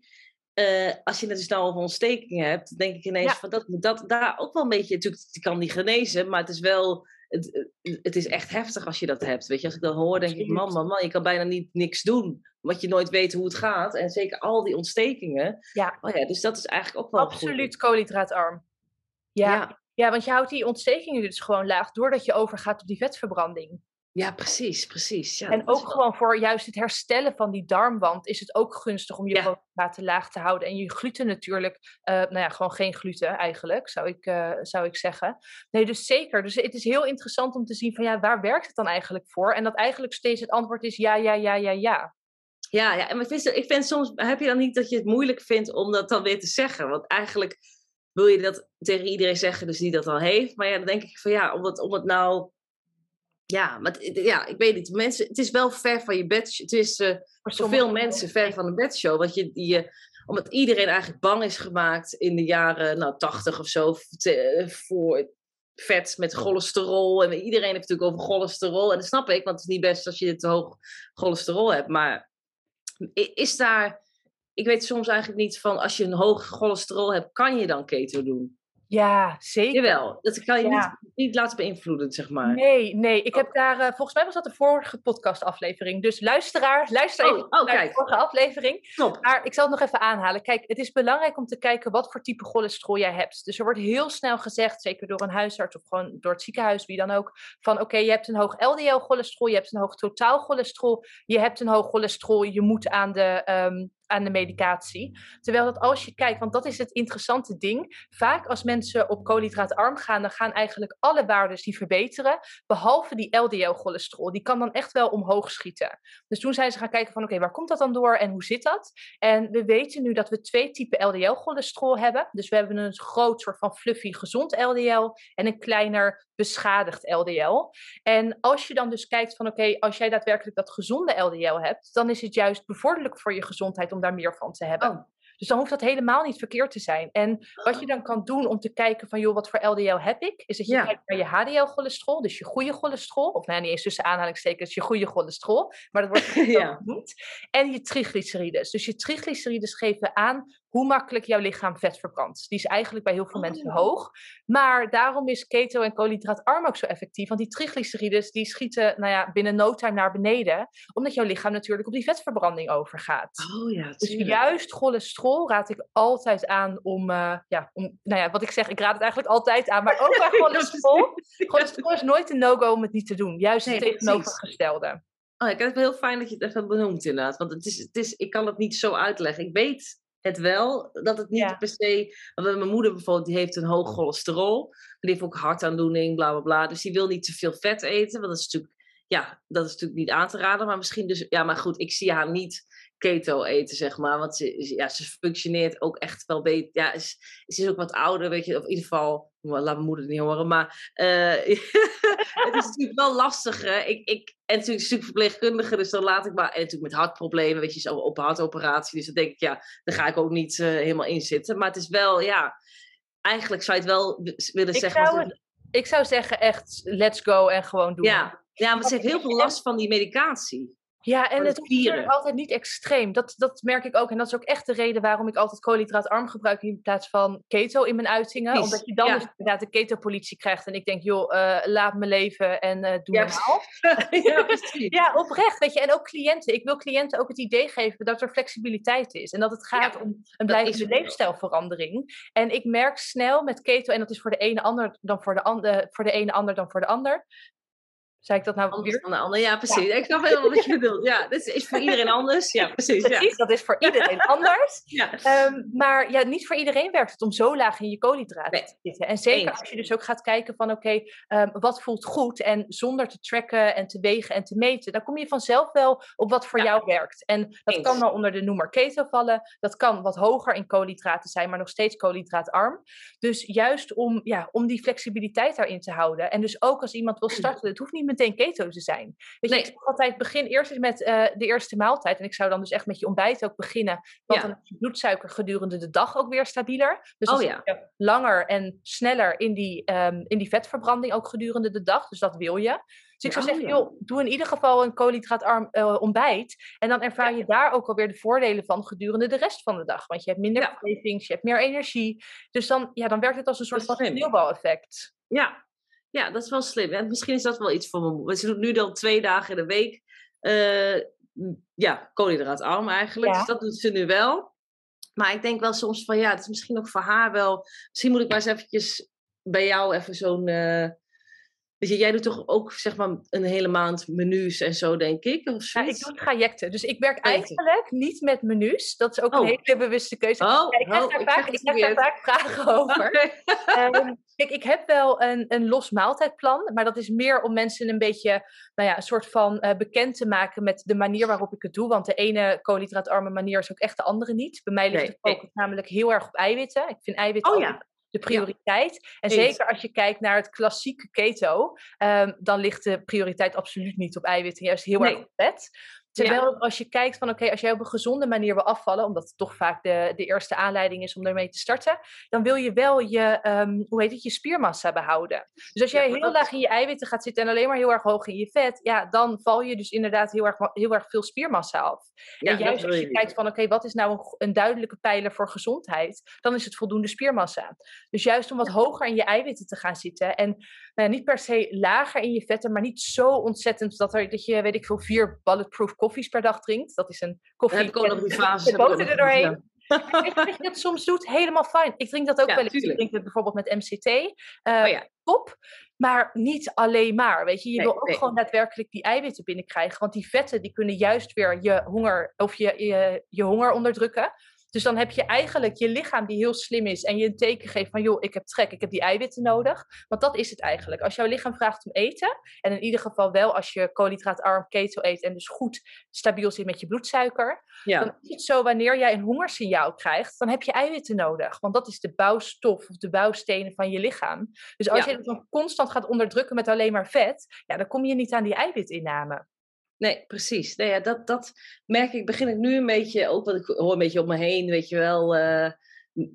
Uh, als je het dus nou over ontstekingen hebt, denk ik ineens van dat moet dat daar ook wel een beetje. Natuurlijk, die kan niet genezen, maar het is wel het, het is echt heftig als je dat hebt. Weet je, als ik dat hoor, denk ik, man, man, man, je kan bijna niet niks doen. Want je nooit weet hoe het gaat. En zeker al die ontstekingen. Ja. Oh ja dus dat is eigenlijk ook wel Absoluut koolhydraatarm. Ja. ja. Ja, want je houdt die ontstekingen dus gewoon laag doordat je overgaat op die vetverbranding. Ja, precies, precies. Ja, en ook gewoon voor juist het herstellen van die darmwand is het ook gunstig om je koolhydraten laag te houden. En je gluten natuurlijk, uh, nou ja, gewoon geen gluten eigenlijk, zou ik, uh, zou ik zeggen. Nee, dus zeker. Dus het is heel interessant om te zien van ja, waar werkt het dan eigenlijk voor? En dat eigenlijk steeds het antwoord is ja, ja, ja, ja, ja. Ja, ja. en ik vind, ik vind soms, heb je dan niet dat je het moeilijk vindt om dat dan weer te zeggen? Want eigenlijk wil je dat tegen iedereen zeggen, dus die dat al heeft. Maar ja, dan denk ik van ja, om het, om het nou. Ja, maar ja, ik weet niet. Mensen, het is wel ver van je bed. Het is uh, voor veel mensen ver van een bedshow. Want je, je, omdat iedereen eigenlijk bang is gemaakt in de jaren nou, 80 of zo. voor vet met cholesterol. En iedereen heeft natuurlijk over cholesterol. En dat snap ik, want het is niet best als je te hoog cholesterol hebt. Maar is daar. Ik weet soms eigenlijk niet van als je een hoog cholesterol hebt, kan je dan keto doen? Ja, zeker. Jawel, dat kan je niet, niet laten beïnvloeden, zeg maar. Nee, nee. Ik heb oh. daar, uh, volgens mij was dat de vorige podcastaflevering. Dus luisteraar, luister even oh, oh, naar de vorige aflevering. Top. Maar ik zal het nog even aanhalen. Kijk, het is belangrijk om te kijken wat voor type cholesterol jij hebt. Dus er wordt heel snel gezegd, zeker door een huisarts of gewoon door het ziekenhuis, wie dan ook, van oké, je hebt een hoog LDL-cholesterol, je hebt een hoog totaal cholesterol, je hebt een hoog cholesterol, je moet aan de um, aan de medicatie. Terwijl dat als je kijkt, want dat is het interessante ding. Vaak als mensen op koolhydraatarm gaan, dan gaan eigenlijk alle waarden die verbeteren. Behalve die LDL-cholesterol. Die kan dan echt wel omhoog schieten. Dus toen zijn ze gaan kijken van oké, waar komt dat dan door en hoe zit dat? En we weten nu dat we twee typen LDL-cholesterol hebben. Dus we hebben een groot soort van fluffy gezond LDL en een kleiner beschadigd LDL. En als je dan dus kijkt van oké, als jij daadwerkelijk dat gezonde LDL hebt, dan is het juist bevorderlijk voor je gezondheid om daar meer van te hebben. Oh. Dus dan hoeft dat helemaal niet verkeerd te zijn. En wat je dan kan doen om te kijken van, joh, wat voor LDL heb ik? Is dat je kijkt naar je HDL-cholesterol, dus je goede cholesterol. Of nou, niet eens tussen aanhalingstekens, je goede cholesterol. Maar dat wordt genoemd. En je triglycerides. Dus je triglycerides geven aan hoe makkelijk jouw lichaam vet verbrandt. Die is eigenlijk bij heel veel mensen oh. hoog. Maar daarom is keto en koolhydraatarm ook zo effectief. Want die triglycerides die schieten nou ja, binnen no time naar beneden. Omdat jouw lichaam natuurlijk op die vetverbranding overgaat. Oh ja, dus juist cholesterol raad ik altijd aan om, uh, ja, om, nou ja, wat ik zeg, ik raad het eigenlijk altijd aan. Maar ook bij cholesterol. cholesterol is nooit een no-go om het niet te doen. Juist het tegenovergestelde. Oh, ik vind het heel fijn dat je het even benoemt inderdaad. Want het is, het is, ik kan het niet zo uitleggen. Ik weet het wel. Dat het niet per se. Want mijn moeder bijvoorbeeld, die heeft een hoog cholesterol. Die heeft ook hartaandoening, bla bla bla. Dus die wil niet te veel vet eten. Want dat is natuurlijk, ja, dat is natuurlijk niet aan te raden. Maar misschien dus, ja, maar goed, ik zie haar niet keto eten, zeg maar. Want ze, ja, ze functioneert ook echt wel beter. Ja, ze, ze is ook wat ouder, weet je. Of in ieder geval, laat mijn moeder het niet horen. Maar uh, het is natuurlijk wel lastig. Hè? Ik, ik, en natuurlijk superverpleegkundige, dus dan laat ik maar. En natuurlijk met hartproblemen, weet je, zo op hartoperatie. Dus dan denk ik, ja, daar ga ik ook niet uh, helemaal in zitten. Maar het is wel, ja. Eigenlijk zou je het wel willen ik zeggen. Zou, ik zou zeggen, echt, let's go en gewoon doen. Ja, ja maar ze heeft heel veel last van die medicatie. Ja, en het is altijd niet extreem. Dat, dat merk ik ook. En dat is ook echt de reden waarom ik altijd koolhydraatarm gebruik in plaats van keto in mijn uitingen. Omdat je dan dus inderdaad de ketopolitie krijgt. En ik denk, joh, uh, laat me leven en uh, doe ja, normaal. ja, ja, oprecht. Weet je. En ook cliënten. Ik wil cliënten ook het idee geven dat er flexibiliteit is. En dat het gaat om een blijvende leefstijlverandering. En ik merk snel met keto, en dat is voor de ene ander dan voor de, ander, voor de ene ander dan voor de ander zei ik dat nou anders weer? dan de ander. Ja, precies. Ik snap helemaal wat je bedoelt. Ja, dat is voor iedereen anders. Ja, precies. Precies, ja. dat is voor iedereen anders. Ja. Um, maar ja, niet voor iedereen werkt het om zo laag in je koolhydraten te zitten. En zeker als je dus ook gaat kijken van oké, okay, um, wat voelt goed? En zonder te tracken en te wegen en te meten, dan kom je vanzelf wel op wat voor jou werkt. En dat kan wel onder de noemer keto vallen. Dat kan wat hoger in koolhydraten zijn, maar nog steeds koolhydraatarm. Dus juist om, ja, om die flexibiliteit daarin te houden. En dus ook als iemand wil starten, het hoeft niet met meteen keto te zijn. Weet je, ik zeg altijd, begin eerst eens met uh, de eerste maaltijd. En ik zou dan dus echt met je ontbijt ook beginnen. Want dan is je bloedsuiker gedurende de dag ook weer stabieler. Dus dan oh, ja. langer en sneller in die, um, in die vetverbranding ook gedurende de dag. Dus dat wil je. Dus ik zou zeggen, joh, doe in ieder geval een koolhydraatarm uh, ontbijt. En dan ervaar je daar ook alweer de voordelen van gedurende de rest van de dag. Want je hebt minder ja. je hebt meer energie. Dus dan, ja, dan werkt het als een soort van sneeuwbaleffect. Ja, ja, dat is wel slim. En misschien is dat wel iets voor mijn moeder. Ze doet nu dan twee dagen in de week. Uh, ja, koolhydraatarm eigenlijk. Dus dat doet ze nu wel. Maar ik denk wel soms van ja, het is misschien ook voor haar wel. Misschien moet ik maar eens eventjes bij jou even zo'n. Uh, Weet je, jij doet toch ook zeg maar een hele maand menus en zo, denk ik? Of ja, ik doe trajecten. Dus ik werk eigenlijk niet met menus. Dat is ook een oh. hele bewuste keuze. Oh, ik krijg, oh, daar, vaak, ik daar vaak vragen over. Okay. um, kijk, ik heb wel een, een los maaltijdplan, maar dat is meer om mensen een beetje, nou ja, een soort van uh, bekend te maken met de manier waarop ik het doe. Want de ene koolhydraatarme manier is ook echt de andere niet. Bij mij ligt nee, de focus namelijk heel erg op eiwitten. Ik vind eiwitten oh, ja de prioriteit. En zeker als je kijkt naar het klassieke keto, ehm, dan ligt de prioriteit absoluut niet op eiwitten, juist heel erg op vet. Terwijl als je kijkt van oké, als jij op een gezonde manier wil afvallen, omdat het toch vaak de, de eerste aanleiding is om ermee te starten, dan wil je wel je, um, hoe heet het, je spiermassa behouden. Dus als jij heel laag in je eiwitten gaat zitten en alleen maar heel erg hoog in je vet, ja, dan val je dus inderdaad heel erg, heel erg veel spiermassa af. en juist als je kijkt van oké, wat is nou een, een, duidelijke pijler voor gezondheid, dan is het voldoende spiermassa. Dus juist om wat hoger in je eiwitten te gaan zitten en nou, niet per se lager in je vetten, maar niet zo ontzettend dat, er, dat je, weet ik veel, vier bulletproof koffies per dag drinkt. Dat is een koffie. heb ik ook nog die fase. boter er doorheen. Als je dat soms doet, helemaal fijn. Ik drink dat ook wel eens. Ik drink het bijvoorbeeld met MCT. Uh, oh, ja. Top. Maar niet alleen maar. Weet je, je wil ook gewoon daadwerkelijk die eiwitten binnenkrijgen. Want die vetten die kunnen juist weer je honger of je, je, je honger onderdrukken. Dus dan heb je eigenlijk je lichaam die heel slim is en je een teken geeft van joh, ik heb trek, ik heb die eiwitten nodig. Want dat is het eigenlijk. Als jouw lichaam vraagt om eten, en in ieder geval wel als je koolhydraatarm keto eet en dus goed stabiel zit met je bloedsuiker, ja. dan is het zo wanneer jij een hongersignaal krijgt, dan heb je eiwitten nodig. Want dat is de bouwstof of de bouwstenen van je lichaam. Dus als je het dan constant gaat onderdrukken met alleen maar vet, ja, dan kom je niet aan die eiwitinname. Nee, precies. Nou ja, dat, dat merk ik, begin ik nu een beetje, ook wat ik hoor een beetje om me heen, weet je wel. Uh,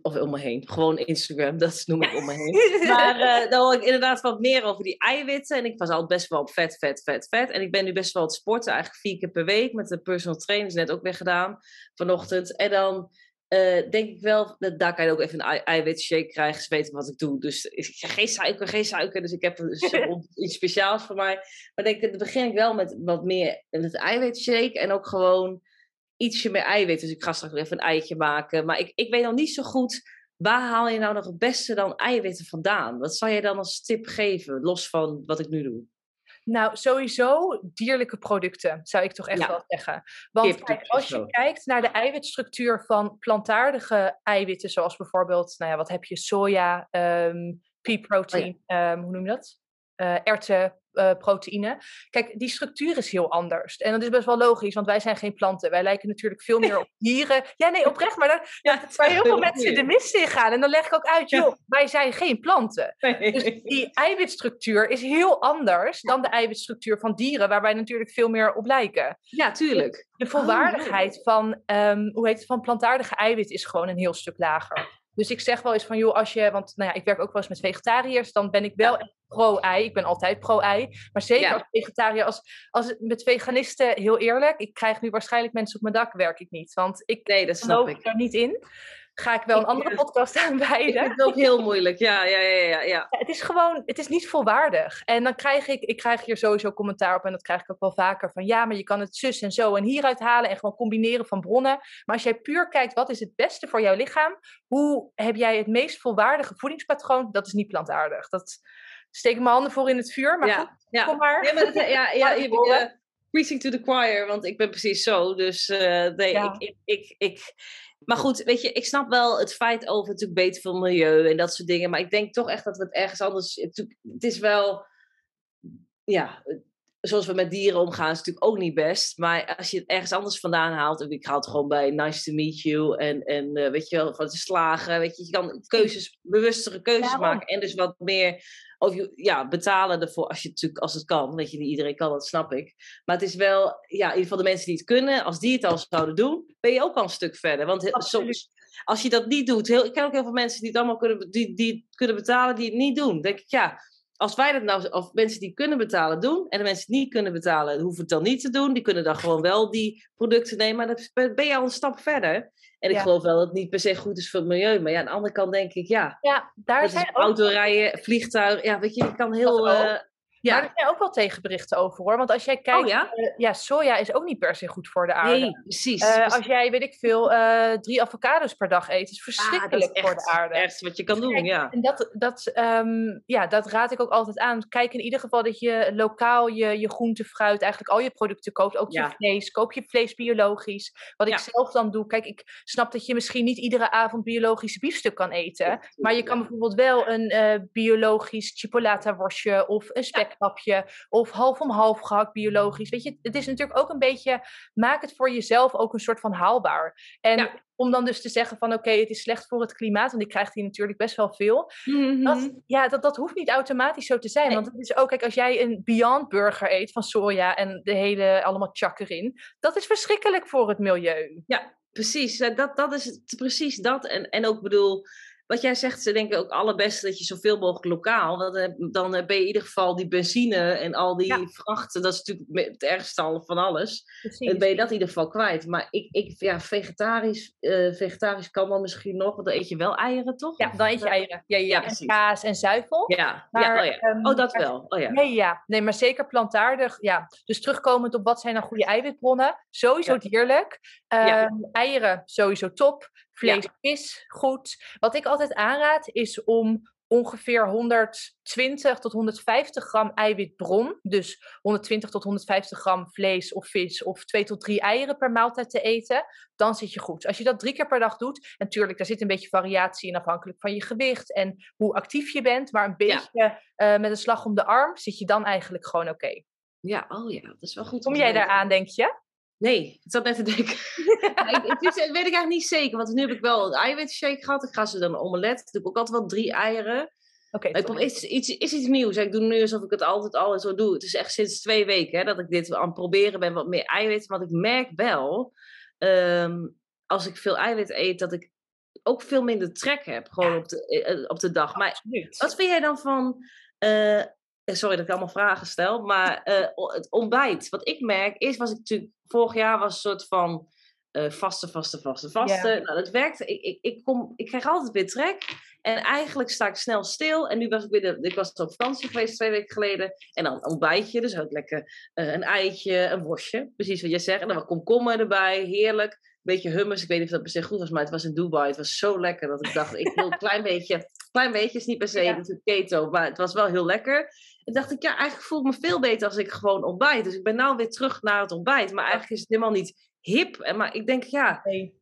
of om me heen, gewoon Instagram, dat noem ik om me heen. maar uh, dan hoor ik inderdaad wat meer over die eiwitten. En ik was altijd best wel op vet, vet, vet, vet. En ik ben nu best wel het sporten, eigenlijk vier keer per week. Met de personal trainer, is net ook weer gedaan vanochtend. En dan uh, denk ik wel, dat, daar kan je ook even een eiwitshake krijgen. Ze weten wat ik doe. Dus ik zeg, geen suiker, geen suiker. Dus ik heb dus iets speciaals voor mij. Maar denk, dan begin ik wel met wat meer het eiwitshake. En ook gewoon ietsje meer eiwit. Dus ik ga straks even een eitje maken. Maar ik, ik weet nog niet zo goed, waar haal je nou nog het beste dan eiwitten vandaan? Wat zou je dan als tip geven, los van wat ik nu doe? Nou, sowieso dierlijke producten, zou ik toch echt wel zeggen. Want kijk, als je kijkt naar de eiwitstructuur van plantaardige eiwitten, zoals bijvoorbeeld, nou ja, wat heb je? Soja, um, pea protein, oh hoe noem je dat? Uh, erwten, uh, proteïne. Kijk, die structuur is heel anders. En dat is best wel logisch, want wij zijn geen planten. Wij lijken natuurlijk veel meer op dieren. Ja, nee, oprecht. Maar daar, ja, waar heel veel mensen de mist in gaan. En dan leg ik ook uit, joh, wij zijn geen planten. Dus die eiwitstructuur is heel anders dan de eiwitstructuur van dieren, waar wij natuurlijk veel meer op lijken. Ja, tuurlijk. De volwaardigheid van, um, hoe heet het, van plantaardige eiwit is gewoon een heel stuk lager. Dus ik zeg wel eens van, joh, als je, want nou ja, ik werk ook wel eens met vegetariërs, dan ben ik wel pro-ei. Ik ben altijd pro-ei. Maar zeker als vegetariër, als, als met veganisten, heel eerlijk, ik krijg nu waarschijnlijk mensen op mijn dak, werk ik niet. Want ik nee, dat snap ik. er niet in ga ik wel een andere podcast aanwijden. Vind het ook heel moeilijk, ja, ja, ja, ja, ja. Het is gewoon, het is niet volwaardig. En dan krijg ik, ik krijg hier sowieso commentaar op en dat krijg ik ook wel vaker van ja, maar je kan het zus en zo en hieruit halen en gewoon combineren van bronnen. Maar als jij puur kijkt, wat is het beste voor jouw lichaam? Hoe heb jij het meest volwaardige voedingspatroon? Dat is niet plantaardig. Dat steek ik mijn handen voor in het vuur, maar ja, goed, ja. kom maar. Ja, maar dat, ja, ja, ja, preaching to the choir, want ik ben precies zo. Dus uh, nee, ik, ik, ik, ik, maar goed, weet je, ik snap wel het feit over natuurlijk beter voor het milieu en dat soort dingen. Maar ik denk toch echt dat we het ergens anders. Het, het is wel. Ja, zoals we met dieren omgaan, is natuurlijk ook niet best. Maar als je het ergens anders vandaan haalt, en ik haal het gewoon bij nice to meet you en, en uh, weet je wel, van te slagen, weet je, je kan keuzes, bewustere keuzes maken en dus wat meer of je, ja, betalen ervoor als je natuurlijk, als het kan. Weet je, niet iedereen kan, dat snap ik. Maar het is wel, ja, in ieder geval de mensen die het kunnen, als die het al zouden doen, ben je ook al een stuk verder. Want soms, als je dat niet doet, heel, ik ken ook heel veel mensen die het allemaal kunnen, die, die kunnen betalen, die het niet doen. Dan denk ik, ja, als wij dat nou, of mensen die kunnen betalen doen, en de mensen die niet kunnen betalen, hoeven het dan niet te doen. Die kunnen dan gewoon wel die producten nemen, maar dan ben je al een stap verder. En ik geloof wel dat het niet per se goed is voor het milieu. Maar ja, aan de andere kant denk ik, ja. Ja, daar zijn ook... Autorijden, vliegtuig. Ja, weet je, je kan heel... Ja. Maar er zijn ook wel tegenberichten over hoor. Want als jij kijkt, oh, ja? Uh, ja? soja is ook niet per se goed voor de aarde. Nee, precies. Uh, als jij, weet ik veel, uh, drie avocados per dag eet, is verschrikkelijk ah, is voor de aarde. Het wat je kan doen, ja. En dat, dat, um, ja, dat raad ik ook altijd aan. Kijk in ieder geval dat je lokaal je, je groente, fruit, eigenlijk al je producten koopt. Ook je vlees. Koop je vlees biologisch. Wat ik zelf dan doe. Kijk, ik snap dat je misschien niet iedere avond biologisch biefstuk kan eten. Maar je kan bijvoorbeeld wel een biologisch chipolata worstje of een spek speknapje of half om half gehakt biologisch. Weet je, het is natuurlijk ook een beetje, maak het voor jezelf ook een soort van haalbaar. En om dan dus te zeggen van oké, het is slecht voor het klimaat, want die krijgt hier natuurlijk best wel veel. Mhm. Dat, ja, dat, dat hoeft niet automatisch zo te zijn. Want het is ook, kijk, als jij een Beyond Burger eet van soja en de hele, allemaal chak erin, dat is verschrikkelijk voor het milieu. Ja, precies. Dat, dat is het, precies dat. En, en ook bedoel, wat jij zegt, ze denken ook allerbeste dat je zoveel mogelijk lokaal. Want dan, dan ben je in ieder geval die benzine en al die vrachten. Dat is natuurlijk het ergste al van alles. Precies. Dan ben je dat in ieder geval kwijt. Maar ik, ik ja, vegetarisch, eh, vegetarisch kan dan misschien nog. Want dan eet je wel eieren, toch? Ja, dan eet je eieren. Ja, ja. Ja, en precies. kaas en zuivel. Ja, Maar, ja, oh, ja. ehm, oh dat maar- wel. Oh, ja. Nee, ja. nee, maar zeker plantaardig. Ja. Dus terugkomend op wat zijn nou goede eiwitbronnen? Sowieso dierlijk. Ehm, Eieren, sowieso top. Vlees, vis, goed. Wat ik altijd aanraad is om ongeveer 120 tot 150 gram eiwitbron. Dus 120 tot 150 gram vlees of vis of 2 tot 3 eieren per maaltijd te eten. Dan zit je goed. Als je dat drie keer per dag doet, natuurlijk, daar zit een beetje variatie in afhankelijk van je gewicht en hoe actief je bent. Maar een Ja. beetje eh, met een slag om de arm zit je dan eigenlijk gewoon oké. ja, oh ja, dat is wel goed. Kom jij weten. daaraan, denk je? Nee, ik zat net te denken. Ja, ik, is- weet ik eigenlijk niet zeker. Want nu heb ik wel een eiwitshake gehad. Ik ga ze dan een omelet. Ik doe ik ook altijd wel drie eieren. Oké, Ik probeer iets, iets, is iets nieuws. Ik doe nu alsof ik het altijd al zo doe. Het is echt sinds twee weken hè, dat ik dit aan het proberen ben. Wat meer eiwit. Want ik merk wel, ehm, als ik veel eiwit eet, dat ik ook veel minder trek heb. Gewoon op, de, eh, op de dag. Maar absoluut. wat vind jij dan van. eh, sorry dat ik allemaal vragen stel. Maar eh, het ontbijt. Wat ik merk is, was ik natuurlijk. Vorig jaar was een soort van. eh vaste, vaste, vaste, vaste. Ja. Nou, dat werkte. Ik, ik, ik, kom, ik krijg altijd weer trek. En eigenlijk sta ik snel stil. En nu was ik weer. De, ik was op vakantie geweest twee weken geleden. En dan ontbijtje. Dus ook lekker eh, een eitje, een worstje. Precies wat jij zegt. En dan wat komkommer erbij. Heerlijk. Beetje hummus. Ik weet niet of dat per se goed was, maar het was in Dubai. Het was zo lekker dat ik dacht, ik wil een klein beetje. Klein beetje is niet per se Ja. natuurlijk keto, maar het was wel heel lekker. En dacht ik, ja, eigenlijk voel ik me veel beter als ik gewoon ontbijt. Dus ik ben nou weer terug naar het ontbijt. Maar eigenlijk is het helemaal niet hip. Maar ik denk, ja, Nee.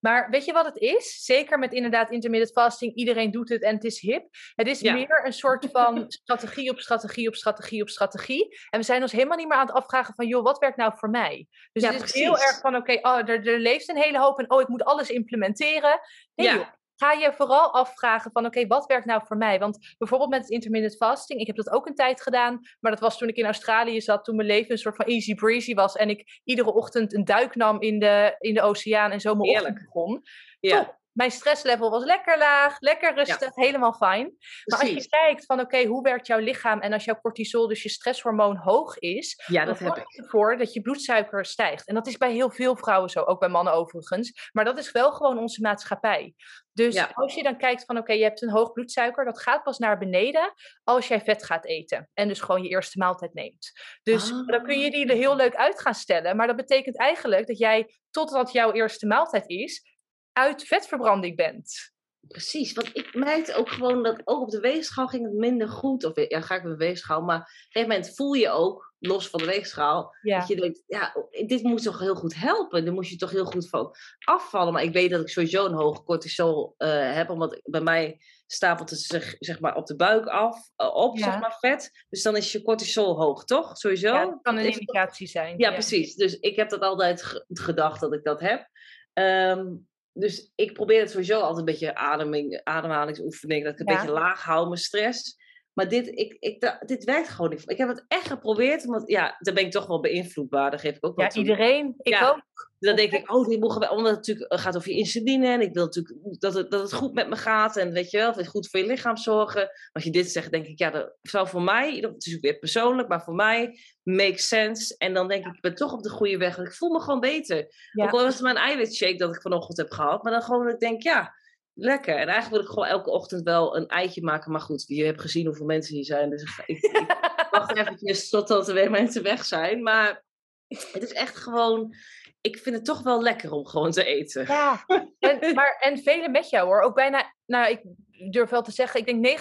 Maar weet je wat het is? Zeker met inderdaad intermittent fasting. Iedereen doet het en het is hip. Het is Ja. meer een soort van strategie op strategie op strategie op strategie. En we zijn ons helemaal niet meer aan het afvragen van... joh, wat werkt nou voor mij? Dus Ja, het is heel erg van... oké, oh, er, er leeft een hele hoop en oh, ik moet alles implementeren. Nee, Ja. joh. Ga je vooral afvragen van oké, wat werkt nou voor mij? Want bijvoorbeeld met het intermittent fasting, ik heb dat ook een tijd gedaan, maar dat was toen ik in Australië zat, toen mijn leven een soort van easy breezy was en ik iedere ochtend een duik nam in de, in de oceaan en zo mijn Heerlijk. ochtend begon. ja, Top. Mijn stresslevel was lekker laag, lekker rustig, helemaal fijn. Maar als je kijkt van oké, hoe werkt jouw lichaam en als jouw cortisol, dus je stresshormoon hoog is, Ja, dan dat heb zorgt het ervoor dat je bloedsuiker stijgt. En dat is bij heel veel vrouwen zo, ook bij mannen overigens. Maar dat is wel gewoon onze maatschappij. Dus Ja. als je dan kijkt van oké, je hebt een hoog bloedsuiker, dat gaat pas naar beneden als jij vet gaat eten. En dus gewoon je eerste maaltijd neemt. Dus Ah. dan kun je die er heel leuk uit gaan stellen. Maar dat betekent eigenlijk dat jij, totdat jouw eerste maaltijd is, uit vetverbranding bent. Precies, want ik merkte ook gewoon dat ook op de weegschaal ging het minder goed. Of ja, ga ik op de weegschaal, maar op een gegeven moment voel je ook, los van de weegschaal, Ja. dat je denkt, ja, dit moet toch heel goed helpen. Daar moet je toch heel goed van afvallen. Maar ik weet dat ik sowieso een hoge cortisol eh, heb, omdat bij mij stapelt het zich zeg maar op de buik af, eh, op Ja. zeg maar vet. Dus dan is je cortisol hoog, toch? Sowieso? Ja, dat kan een indicatie zijn. ja, precies. Dus ik heb dat altijd ge- gedacht dat ik dat heb. Ehm, dus ik probeer het sowieso altijd een beetje ademing, ademhalingsoefening, dat ik een Ja. beetje laag hou, mijn stress. Maar dit, ik, ik, dit werkt gewoon niet. Ik heb het echt geprobeerd, want ja, dan ben ik toch wel beïnvloedbaar. Daar geef ik ook wel Ja, toe. iedereen. Ik Ja. ook. Dan denk ik, oh, dit mogen we, omdat het natuurlijk gaat over je insuline. En ik wil natuurlijk dat het, dat het goed met me gaat. En weet je wel, of het goed voor je lichaam zorgen. Als je dit zegt, denk ik, ja, dat zou voor mij, dat is ook weer persoonlijk, maar voor mij makes sense. En dan denk ik, ik ben toch op de goede weg. Ik voel me gewoon beter. Ja. Ook al was het een eiwitshake dat ik vanochtend heb gehad. Maar dan gewoon, dat ik denk, ja, lekker. En eigenlijk wil ik gewoon elke ochtend wel een eitje maken. Maar goed, je hebt gezien hoeveel mensen hier zijn. Dus ik, wacht eventjes totdat er weer mensen weg zijn. Maar het is echt gewoon ik vind het toch wel lekker om gewoon te eten. Ja, en, maar, en velen met jou hoor. Ook bijna, nou ik durf wel te zeggen, ik denk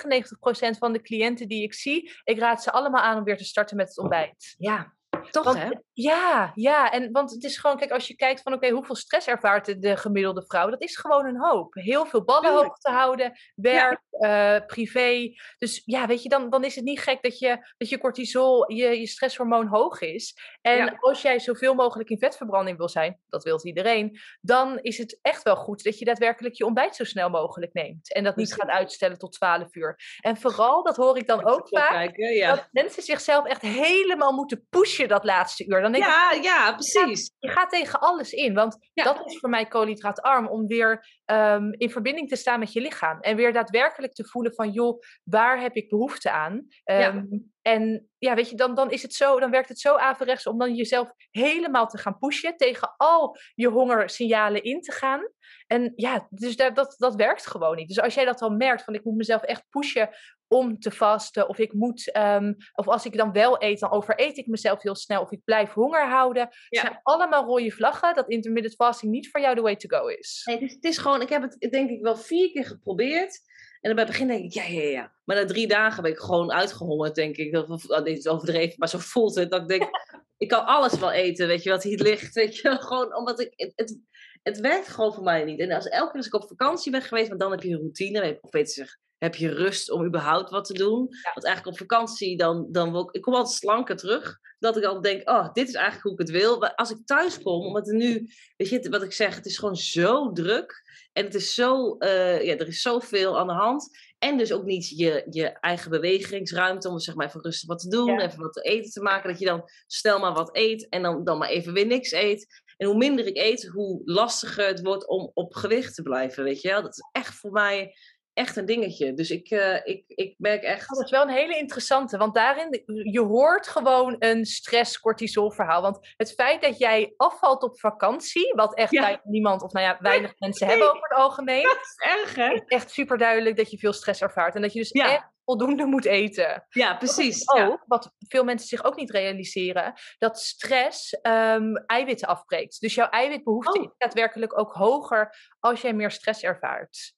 99% van de cliënten die ik zie, ik raad ze allemaal aan om weer te starten met het ontbijt. Ja. Toch, want, hè? Ja, ja. En, want het is gewoon, kijk, als je kijkt van, oké, hoeveel stress ervaart de, de gemiddelde vrouw? Dat is gewoon een hoop. Heel veel ballen hoog te houden, werk, ja. uh, privé. Dus ja, weet je, dan, dan is het niet gek dat je, dat je cortisol, je, je stresshormoon hoog is. En ja. als jij zoveel mogelijk in vetverbranding wil zijn, dat wil iedereen, dan is het echt wel goed dat je daadwerkelijk je ontbijt zo snel mogelijk neemt. En dat niet gaat uitstellen tot 12 uur. En vooral, dat hoor ik dan ook vaak, kijken, ja. dat mensen zichzelf echt helemaal moeten pushen dat laatste uur. Dan denk ja, ik, ja, precies. Je gaat, je gaat, tegen alles in, want ja. dat is voor mij koolhydraatarm, om weer um, in verbinding te staan met je lichaam. En weer daadwerkelijk te voelen van, joh, waar heb ik behoefte aan? Um, ja. En ja, weet je, dan, dan is het zo, dan werkt het zo averechts om dan jezelf helemaal te gaan pushen, tegen al je hongersignalen in te gaan. En ja, dus dat, dat, dat werkt gewoon niet. Dus als jij dat dan merkt, van ik moet mezelf echt pushen om te vasten, of ik moet, um, of als ik dan wel eet, dan overeet ik mezelf heel snel, of ik blijf honger houden. Het ja. zijn allemaal rode vlaggen dat intermittent fasting niet voor jou de way to go is. Nee, het is, het is gewoon, ik heb het denk ik wel vier keer geprobeerd. En dan bij het begin denk ik, ja, ja, ja. Maar na drie dagen ben ik gewoon uitgehongerd, denk ik. Dat, dit is overdreven, maar zo voelt het. Dat ik denk, ik kan alles wel eten, weet je, wat hier ligt. Weet je, gewoon omdat ik, het, het, het werkt gewoon voor mij niet. En als elke keer als ik op vakantie ben geweest, want dan heb je een routine. Of weet je, heb je rust om überhaupt wat te doen. Ja. Want eigenlijk op vakantie, dan, dan wil ik, ik kom altijd slanker terug. Dat ik dan denk, oh, dit is eigenlijk hoe ik het wil. Maar als ik thuis kom, omdat nu, weet je, wat ik zeg, het is gewoon zo druk. En het is zo, uh, ja, er is zoveel aan de hand. En dus ook niet je, je eigen bewegingsruimte om zeg maar even rustig wat te doen, ja. even wat te eten te maken. Dat je dan snel maar wat eet en dan, dan maar even weer niks eet. En hoe minder ik eet, hoe lastiger het wordt om op gewicht te blijven, weet je wel. Dat is echt voor mij echt een dingetje. Dus ik, uh, ik, ik merk echt... Dat is wel een hele interessante, want daarin, je hoort gewoon een stress-cortisol verhaal. Want het feit dat jij afvalt op vakantie, wat echt ja. niemand, of nou ja, weinig mensen hebben over het algemeen. Dat is erg, hè? Is echt super duidelijk dat je veel stress ervaart. En dat je dus ja. echt voldoende moet eten. Ja, precies. Ook, ja. wat veel mensen zich ook niet realiseren, dat stress um, eiwitten afbreekt. Dus jouw eiwitbehoefte oh. is daadwerkelijk ook hoger als jij meer stress ervaart.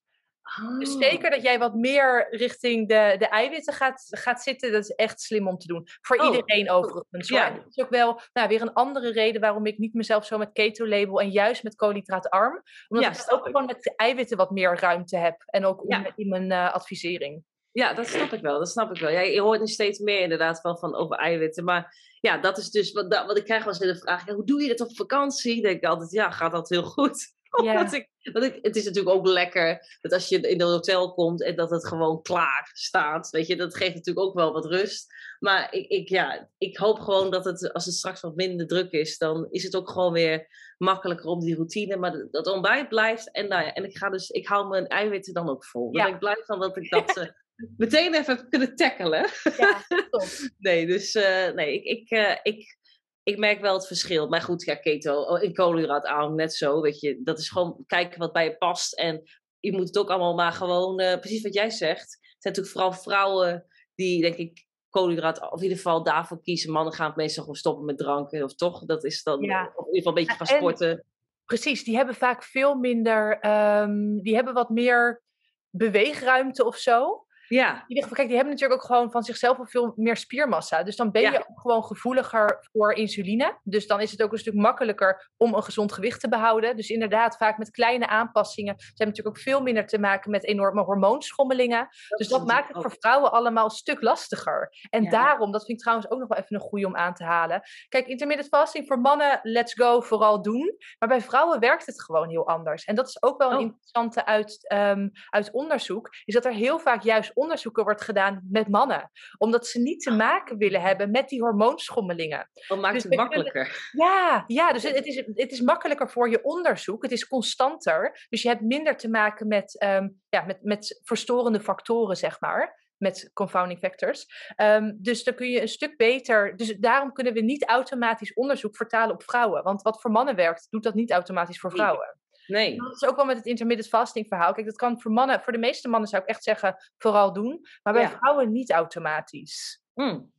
Oh. Dus zeker dat jij wat meer richting de, de eiwitten gaat, gaat zitten, dat is echt slim om te doen. Voor oh. iedereen overigens. Ja. Dat is ook wel nou, weer een andere reden waarom ik niet mezelf zo met keto-label en juist met koolhydraatarm. Omdat ja, ik ook gewoon met de eiwitten wat meer ruimte heb. En ook ja. in, mijn uh, advisering. Ja, dat snap ik wel. Dat snap ik wel. Ja, je hoort nu steeds meer inderdaad wel van over eiwitten. Maar ja, dat is dus wat, wat ik krijg als de vraag: ja, hoe doe je dat op vakantie? Dan denk ik altijd: ja, gaat dat heel goed. Ja. Want ik, want ik, het is natuurlijk ook lekker dat als je in een hotel komt en dat het gewoon klaar staat. Weet je, dat geeft natuurlijk ook wel wat rust. Maar ik, ik, ja, ik hoop gewoon dat het, als het straks wat minder druk is, dan is het ook gewoon weer makkelijker om die routine. Maar dat ontbijt blijft. En, nou ja, en ik, ga dus, ik hou mijn eiwitten dan ook vol. Ja. Dan ben ik blij van dat ik dat. Uh, meteen even heb kunnen tackelen. Ja, nee, dus uh, nee, ik, ik, uh, ik, ik merk wel het verschil. Maar goed, ja, keto, in koolhydraatarm net zo, weet je. Dat is gewoon kijken wat bij je past. En je moet het ook allemaal maar gewoon, uh, precies wat jij zegt. Het zijn natuurlijk vooral vrouwen die, denk ik, koolhydraat, of in ieder geval daarvoor kiezen. Mannen gaan meestal gewoon stoppen met dranken, of toch? Dat is dan, ja. of in ieder geval een beetje gaan sporten. En, precies, die hebben vaak veel minder, um, die hebben wat meer beweegruimte of zo. Ja. In ieder geval, kijk, die hebben natuurlijk ook gewoon van zichzelf al veel meer spiermassa. Dus dan ben je ook gewoon gevoeliger voor insuline. Dus dan is het ook een stuk makkelijker om een gezond gewicht te behouden. Dus inderdaad, vaak met kleine aanpassingen. Ze hebben natuurlijk ook veel minder te maken met enorme hormoonschommelingen. dus dat maakt het ook- voor vrouwen allemaal een stuk lastiger. En Ja. daarom, dat vind ik trouwens ook nog wel even een goede om aan te halen. Kijk, intermittent fasting voor mannen, let's go, vooral doen. Maar bij vrouwen werkt het gewoon heel anders. En dat is ook wel een Oh. interessante uit, ehm, uit onderzoek. Is dat er heel vaak juist onderzoeken wordt gedaan met mannen. Omdat ze niet te maken willen hebben met die hormoonschommelingen. Dat maakt Dus het kunnen- makkelijker. Ja, ja dus het, is, het is makkelijker voor je onderzoek. Het is constanter. Dus je hebt minder te maken met, ehm, ja, met, met verstorende factoren, zeg maar. Met confounding factors. Ehm, dus dan kun je een stuk beter. Dus daarom kunnen we niet automatisch onderzoek vertalen op vrouwen. Want wat voor mannen werkt, doet dat niet automatisch voor vrouwen. Nee. Dat is ook wel met het intermittent fasting verhaal. Kijk, dat kan voor mannen, voor de meeste mannen zou ik echt zeggen, vooral doen. Maar bij Ja. vrouwen niet automatisch. Mm.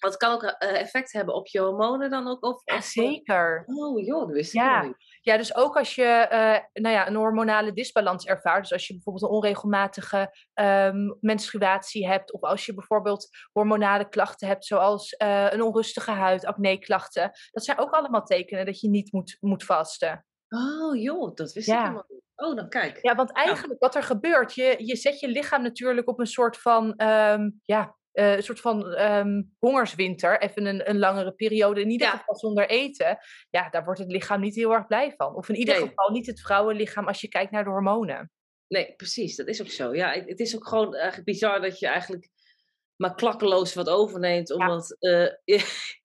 Wat kan ook uh, effect hebben op je hormonen dan ook? Of, ja, zeker. Oh joh, dat wist ik ja. niet. Ja, dus ook als je uh, nou ja, een hormonale disbalans ervaart, dus als je bijvoorbeeld een onregelmatige um, menstruatie hebt, of als je bijvoorbeeld hormonale klachten hebt, zoals uh, een onrustige huid, acne-klachten, dat zijn ook allemaal tekenen dat je niet moet, moet vasten. Oh joh, dat wist ik helemaal niet. Oh, dan kijk. Ja, want eigenlijk wat er gebeurt, je, je zet je lichaam natuurlijk op een soort van, um, ja, uh, een soort van um, hongerswinter, even een, een langere periode, in ieder geval zonder eten, ja, daar wordt het lichaam niet heel erg blij van. Of in ieder nee. geval niet het vrouwenlichaam als je kijkt naar de hormonen. Nee, precies, dat is ook zo. Ja, het, het is ook gewoon eigenlijk bizar dat je eigenlijk maar klakkeloos wat overneemt, omdat uh,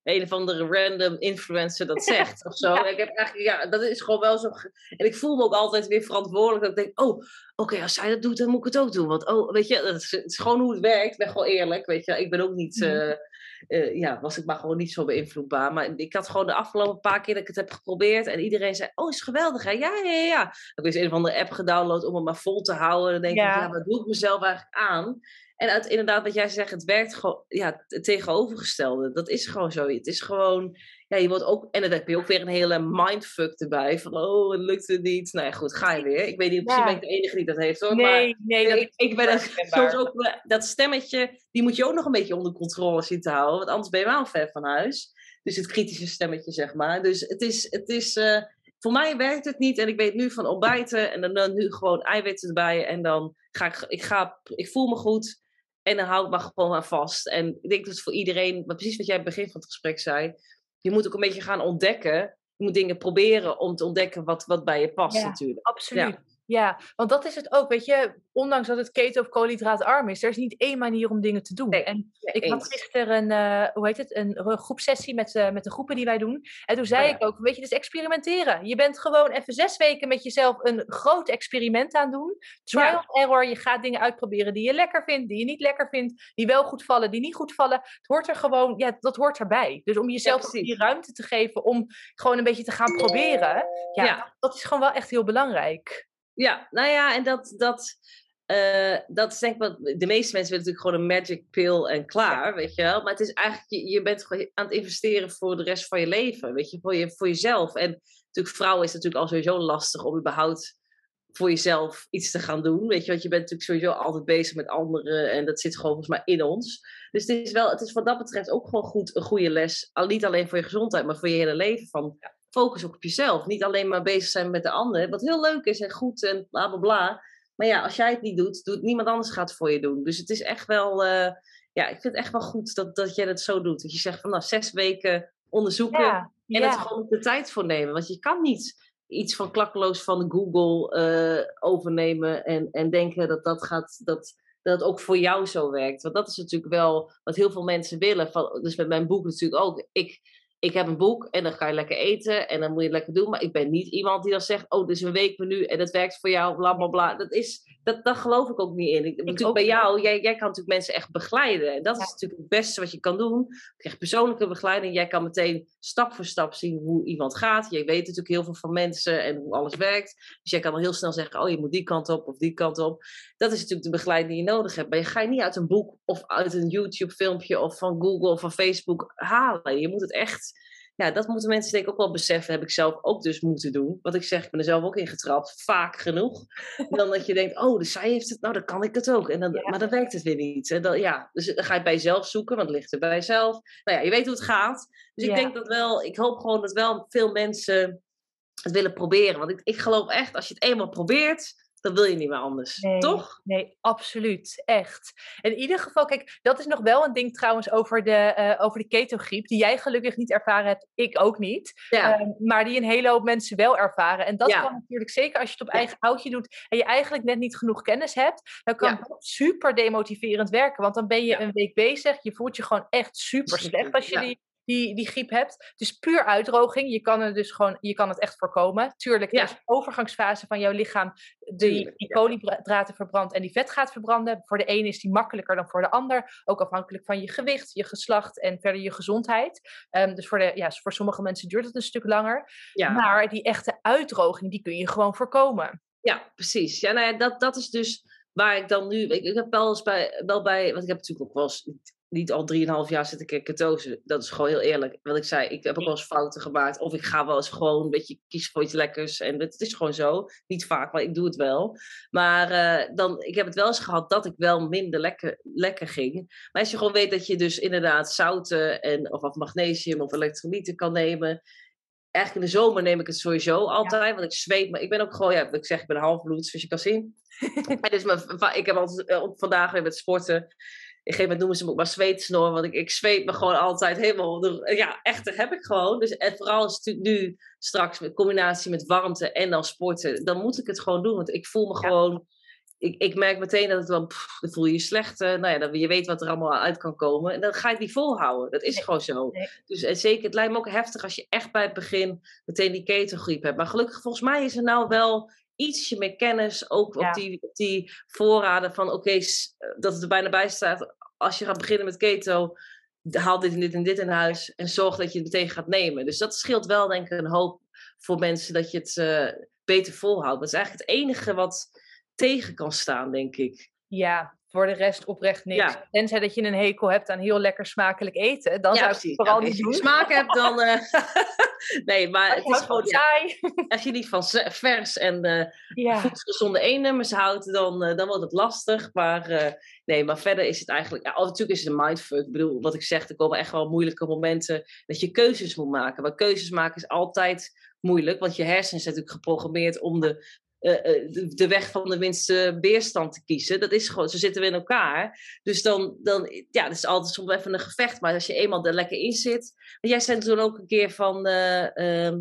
een of andere random influencer dat zegt of zo. Ik heb eigenlijk, ja, dat is gewoon wel zo. En ik voel me ook altijd weer verantwoordelijk. Dat ik denk, oh, oké, als zij dat doet, dan moet ik het ook doen. Want, oh, weet je, dat is, het is gewoon hoe het werkt. Ik ben gewoon eerlijk, weet je. Ik ben ook niet, uh, uh, ja, was ik maar gewoon niet zo beïnvloedbaar. Maar ik had gewoon de afgelopen paar keer dat ik het heb geprobeerd. En iedereen zei, oh, is geweldig, hè? Ja, ja, ja. Ik heb eens een of andere app gedownload om het maar vol te houden. Dan denk ja. ik, ja, wat doe ik mezelf eigenlijk aan? En uit, inderdaad, wat jij zegt, het werkt gewoon, ja, het tegenovergestelde. Dat is gewoon zo. Het is gewoon, ja, je wordt ook, en dan heb je ook weer een hele mindfuck erbij. Van, oh, het lukt het niet. Nou ja, goed, ga je weer. Ik weet niet, misschien ja. ben ik de enige die dat heeft hoor. Nee, maar, nee, dat ik, ik ben dat, soms ook, dat stemmetje, die moet je ook nog een beetje onder controle zien te houden. Want anders ben je wel ver van huis. Dus het kritische stemmetje, zeg maar. Dus het is, het is uh, voor mij werkt het niet. En ik weet nu van ontbijten en dan, dan nu gewoon eiwitten erbij. En dan ga ik, ik, ga, ik voel me goed. En dan hou ik maar gewoon aan vast. En ik denk dat het voor iedereen, maar precies wat jij aan het begin van het gesprek zei, je moet ook een beetje gaan ontdekken. Je moet dingen proberen om te ontdekken wat, wat bij je past ja, natuurlijk. Absoluut. Ja. Ja, want dat is het ook, weet je, ondanks dat het keto- of koolhydraatarm is, er is niet één manier om dingen te doen. Nee, en ik eens. had gisteren een, uh, hoe heet het, een, groepsessie met, uh, met de groepen die wij doen. En toen zei oh, ja. ik ook, weet je, dus experimenteren. Je bent gewoon even zes weken met jezelf een groot experiment aan doen. Trial ja. error, je gaat dingen uitproberen die je lekker vindt, die je niet lekker vindt, die wel goed vallen, die niet goed vallen. Het hoort er gewoon, ja, dat hoort erbij. Dus om jezelf ja, die ruimte te geven om gewoon een beetje te gaan proberen, ja, dat is gewoon wel echt heel belangrijk. Ja, nou ja, en dat, dat, uh, dat is denk ik wat. De meeste mensen willen natuurlijk gewoon een magic pill en klaar, weet je wel. Maar het is eigenlijk, je, je bent gewoon aan het investeren voor de rest van je leven, weet je, voor, je, voor jezelf. En natuurlijk, vrouwen is natuurlijk al sowieso lastig om überhaupt voor jezelf iets te gaan doen, weet je. Want je bent natuurlijk sowieso altijd bezig met anderen en dat zit gewoon volgens mij in ons. Dus het is wel, het is wat dat betreft ook gewoon goed, een goede les. Al niet alleen voor je gezondheid, maar voor je hele leven. Van, focus ook op jezelf. Niet alleen maar bezig zijn met de ander. Wat heel leuk is en goed en bla bla bla. Maar ja, als jij het niet doet, doet niemand anders gaat het voor je doen. Dus het is echt wel, uh, ja, ik vind het echt wel goed dat, dat jij dat zo doet. Dat je zegt van nou, zes weken onderzoeken ja, en ja. het gewoon de tijd voor nemen. Want je kan niet iets van klakkeloos van Google uh, overnemen en, en denken dat dat gaat, dat, dat het ook voor jou zo werkt. Want dat is natuurlijk wel wat heel veel mensen willen. Van, dus met mijn boek natuurlijk ook. Ik, ik heb een boek en dan ga je lekker eten en dan moet je lekker doen. Maar ik ben niet iemand die dan zegt, oh, dit is een weekmenu en dat werkt voor jou, bla bla bla. Dat, is, dat, dat geloof ik ook niet in. Ik, ik natuurlijk bij jou, jij, jij kan natuurlijk mensen echt begeleiden. En dat ja. is natuurlijk het beste wat je kan doen. Je krijgt persoonlijke begeleiding. Jij kan meteen stap voor stap zien hoe iemand gaat. Jij weet natuurlijk heel veel van mensen en hoe alles werkt. Dus jij kan al heel snel zeggen, oh, je moet die kant op of die kant op. Dat is natuurlijk de begeleiding die je nodig hebt. Maar je ga je niet uit een boek of uit een YouTube filmpje of van Google of van Facebook halen. Je moet het echt ja, dat moeten mensen denk ik ook wel beseffen. Heb ik zelf ook dus moeten doen. Wat ik zeg, ik ben er zelf ook in getrapt. Vaak genoeg. Dan dat je denkt, oh, dus zij heeft het. Nou, dan kan ik het ook. En dan, ja. Maar dan werkt het weer niet. En dan, ja, dus dan ga je bij jezelf zoeken. Want het ligt er bij jezelf. Nou ja, je weet hoe het gaat. Dus ik denk dat wel... Ik hoop gewoon dat wel veel mensen het willen proberen. Want ik, ik geloof echt, als je het eenmaal probeert dan wil je niet meer anders. Nee, toch? Nee, absoluut. Echt. In ieder geval, kijk, dat is nog wel een ding trouwens over de, uh, over de ketogriep. Die jij gelukkig niet ervaren hebt, ik ook niet. Ja. Uh, maar die een hele hoop mensen wel ervaren. En dat ja. kan natuurlijk zeker als je het op eigen houtje doet. En je eigenlijk net niet genoeg kennis hebt. Dan kan dat super demotiverend werken. Want dan ben je een week bezig. Je voelt je gewoon echt super slecht als je die die, die griep hebt. Dus puur uitdroging. Je kan het dus gewoon, je kan het echt voorkomen. Tuurlijk, ja. er is een overgangsfase van jouw lichaam die, die koolhydraten verbrandt en die vet gaat verbranden. Voor de ene is die makkelijker dan voor de ander. Ook afhankelijk van je gewicht, je geslacht en verder je gezondheid. Um, dus voor, de, ja, voor sommige mensen duurt het een stuk langer. Ja. Maar die echte uitdroging, die kun je gewoon voorkomen. Ja, precies. Ja, nou ja, dat, dat is dus waar ik dan nu. Ik, ik heb wel eens bij, wel bij, want ik heb natuurlijk ook wel eens niet al drieënhalf jaar zit ik in ketose. Dat is gewoon heel eerlijk. Wat ik zei, ik heb ook wel eens fouten gemaakt. Of ik ga wel eens gewoon een beetje kiezen voor iets lekkers. En het is gewoon zo. Niet vaak, maar ik doe het wel. Maar uh, dan, ik heb het wel eens gehad dat ik wel minder lekker, lekker ging. Maar als je gewoon weet dat je dus inderdaad zouten en, of, of magnesium of elektrolyten kan nemen eigenlijk in de zomer neem ik het sowieso altijd, want ik zweet. Maar ik ben ook gewoon, ja, ik zeg, ik ben halfbloed, zoals je kan zien. en dus mijn, ik heb altijd uh, vandaag weer met sporten een gegeven moment noemen ze me ook maar zweetsnor, want ik, ik zweet me gewoon altijd helemaal. Ja, echt, dat heb ik gewoon. Dus en vooral als het nu straks in combinatie met warmte en dan sporten, dan moet ik het gewoon doen. Want ik voel me gewoon. Ik, ik merk meteen dat het dan, pff, dan voel je je slecht. Uh, nou ja, dan, je weet wat er allemaal uit kan komen. En dan ga ik die volhouden. Dat is gewoon zo. Dus en zeker, het lijkt me ook heftig als je echt bij het begin meteen die ketogriep hebt. Maar gelukkig, volgens mij is er nou wel ietsje meer kennis, ook op, die, op die voorraden van oké, okay, dat het er bijna bij staat als je gaat beginnen met keto, haal dit en dit en dit in huis en zorg dat je het meteen gaat nemen. Dus dat scheelt wel, denk ik, een hoop voor mensen dat je het uh, beter volhoudt. Dat is eigenlijk het enige wat tegen kan staan, denk ik. Ja, voor de rest oprecht niks. Ja. Tenzij dat je een hekel hebt aan heel lekker smakelijk eten. Dan zou ik vooral niet doen. Als je smaak hebt, dan... Uh... nee, maar het is gewoon saai. Als je niet van vers en uh, ja. voedselgezonde E-nummers houdt, dan, uh, dan wordt het lastig. Maar nee, maar verder is het eigenlijk... Ja, natuurlijk is het een mindfuck. Ik bedoel, wat ik zeg, er komen echt wel moeilijke momenten dat je keuzes moet maken. Maar keuzes maken is altijd moeilijk, want je hersenen zijn natuurlijk geprogrammeerd om de eh, eh, de, weg van de minste weerstand te kiezen. Dat is gewoon, zo zitten we in elkaar. Dus dan, dan ja, dat is altijd soms even een gevecht. Maar als je eenmaal er lekker in zit. jij zei toen ook een keer van. Uh,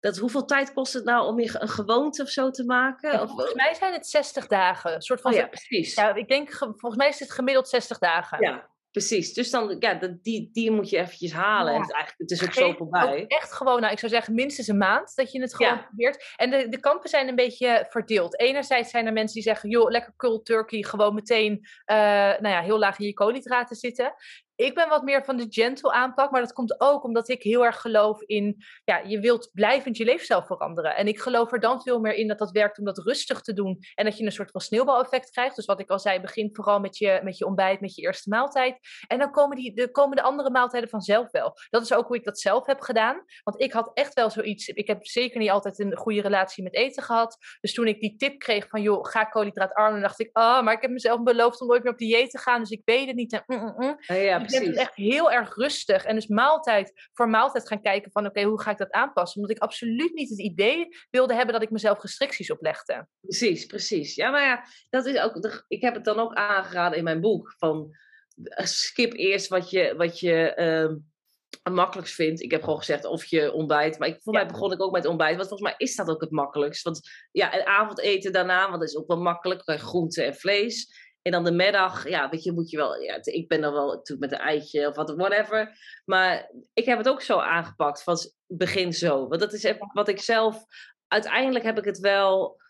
dat, hoeveel tijd kost het nou om je een gewoonte of zo te maken? of, volgens mij zijn het 60 dagen. Een soort van, oh ja, precies. Ja, ik denk, volgens mij is het gemiddeld 60 dagen. Ja, Precies, dus dan, ja, die, die moet je eventjes halen. Ja. En het, eigenlijk, het is ook zo voorbij. Ook echt gewoon, nou, ik zou zeggen minstens een maand dat je het gewoon probeert. En de, de kampen zijn een beetje verdeeld. Enerzijds zijn er mensen die zeggen, joh, lekker cold turkey, gewoon meteen, uh, nou ja, heel laag in je koolhydraten zitten ik ben wat meer van de gentle aanpak, maar dat komt ook omdat ik heel erg geloof in, ja, je wilt blijvend je leefstijl veranderen. En ik geloof er dan veel meer in dat dat werkt om dat rustig te doen en dat je een soort van sneeuwbaleffect krijgt. Dus wat ik al zei, begin vooral met je, met je ontbijt, met je eerste maaltijd. En dan komen, die, de, komen de andere maaltijden vanzelf wel. Dat is ook hoe ik dat zelf heb gedaan. Want ik had echt wel zoiets, ik heb zeker niet altijd een goede relatie met eten gehad. Dus toen ik die tip kreeg van, joh, ga koolhydraatarm, dan dacht ik, ah, oh, maar ik heb mezelf beloofd om nooit meer op dieet te gaan, dus ik weet het niet. En, mm, mm, mm. ja, ik ben echt heel erg rustig. En dus maaltijd voor maaltijd gaan kijken van oké, hoe ga ik dat aanpassen? Omdat ik absoluut niet het idee wilde hebben dat ik mezelf restricties oplegde. Precies, precies. Ja, maar ja, dat is ook. Ik heb het dan ook aangeraden in mijn boek. Van eh, skip eerst wat je, wat je uh, makkelijkst vindt. Ik heb gewoon gezegd of je ontbijt. Maar ik, voor mij begon ik ook met ontbijt. Want volgens mij is dat ook het makkelijkst. Want ja, een avondeten daarna, want dat is ook wel makkelijk. Groente en vlees. En dan de middag, ja, weet je, moet je wel. Ja, ik ben dan wel natuurlijk met een eitje of wat, whatever. Maar ik heb het ook zo aangepakt van begin zo. Want dat is wat ik zelf. Uiteindelijk heb ik het wel.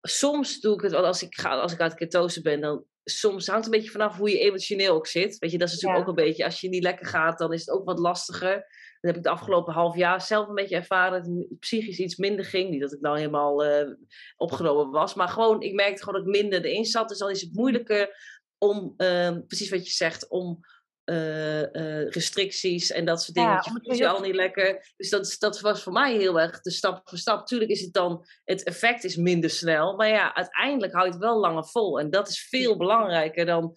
Soms doe ik het wel als ik, ga, als ik uit ketose ben. Dan soms hangt het een beetje vanaf hoe je emotioneel ook zit. Weet je, dat is natuurlijk ook een beetje. Als je niet lekker gaat, dan is het ook wat lastiger. Dat heb ik de afgelopen half jaar zelf een beetje ervaren. Dat het psychisch iets minder ging. Niet dat ik nou helemaal uh, opgenomen was. Maar gewoon, ik merkte gewoon dat ik minder erin zat. Dus dan is het moeilijker om, uh, precies wat je zegt, om uh, uh, restricties en dat soort dingen. Ja, je je al niet lekker. Dus dat, dat was voor mij heel erg de stap voor stap. Tuurlijk is het dan, het effect is minder snel. Maar ja, uiteindelijk houdt het wel langer vol. En dat is veel belangrijker dan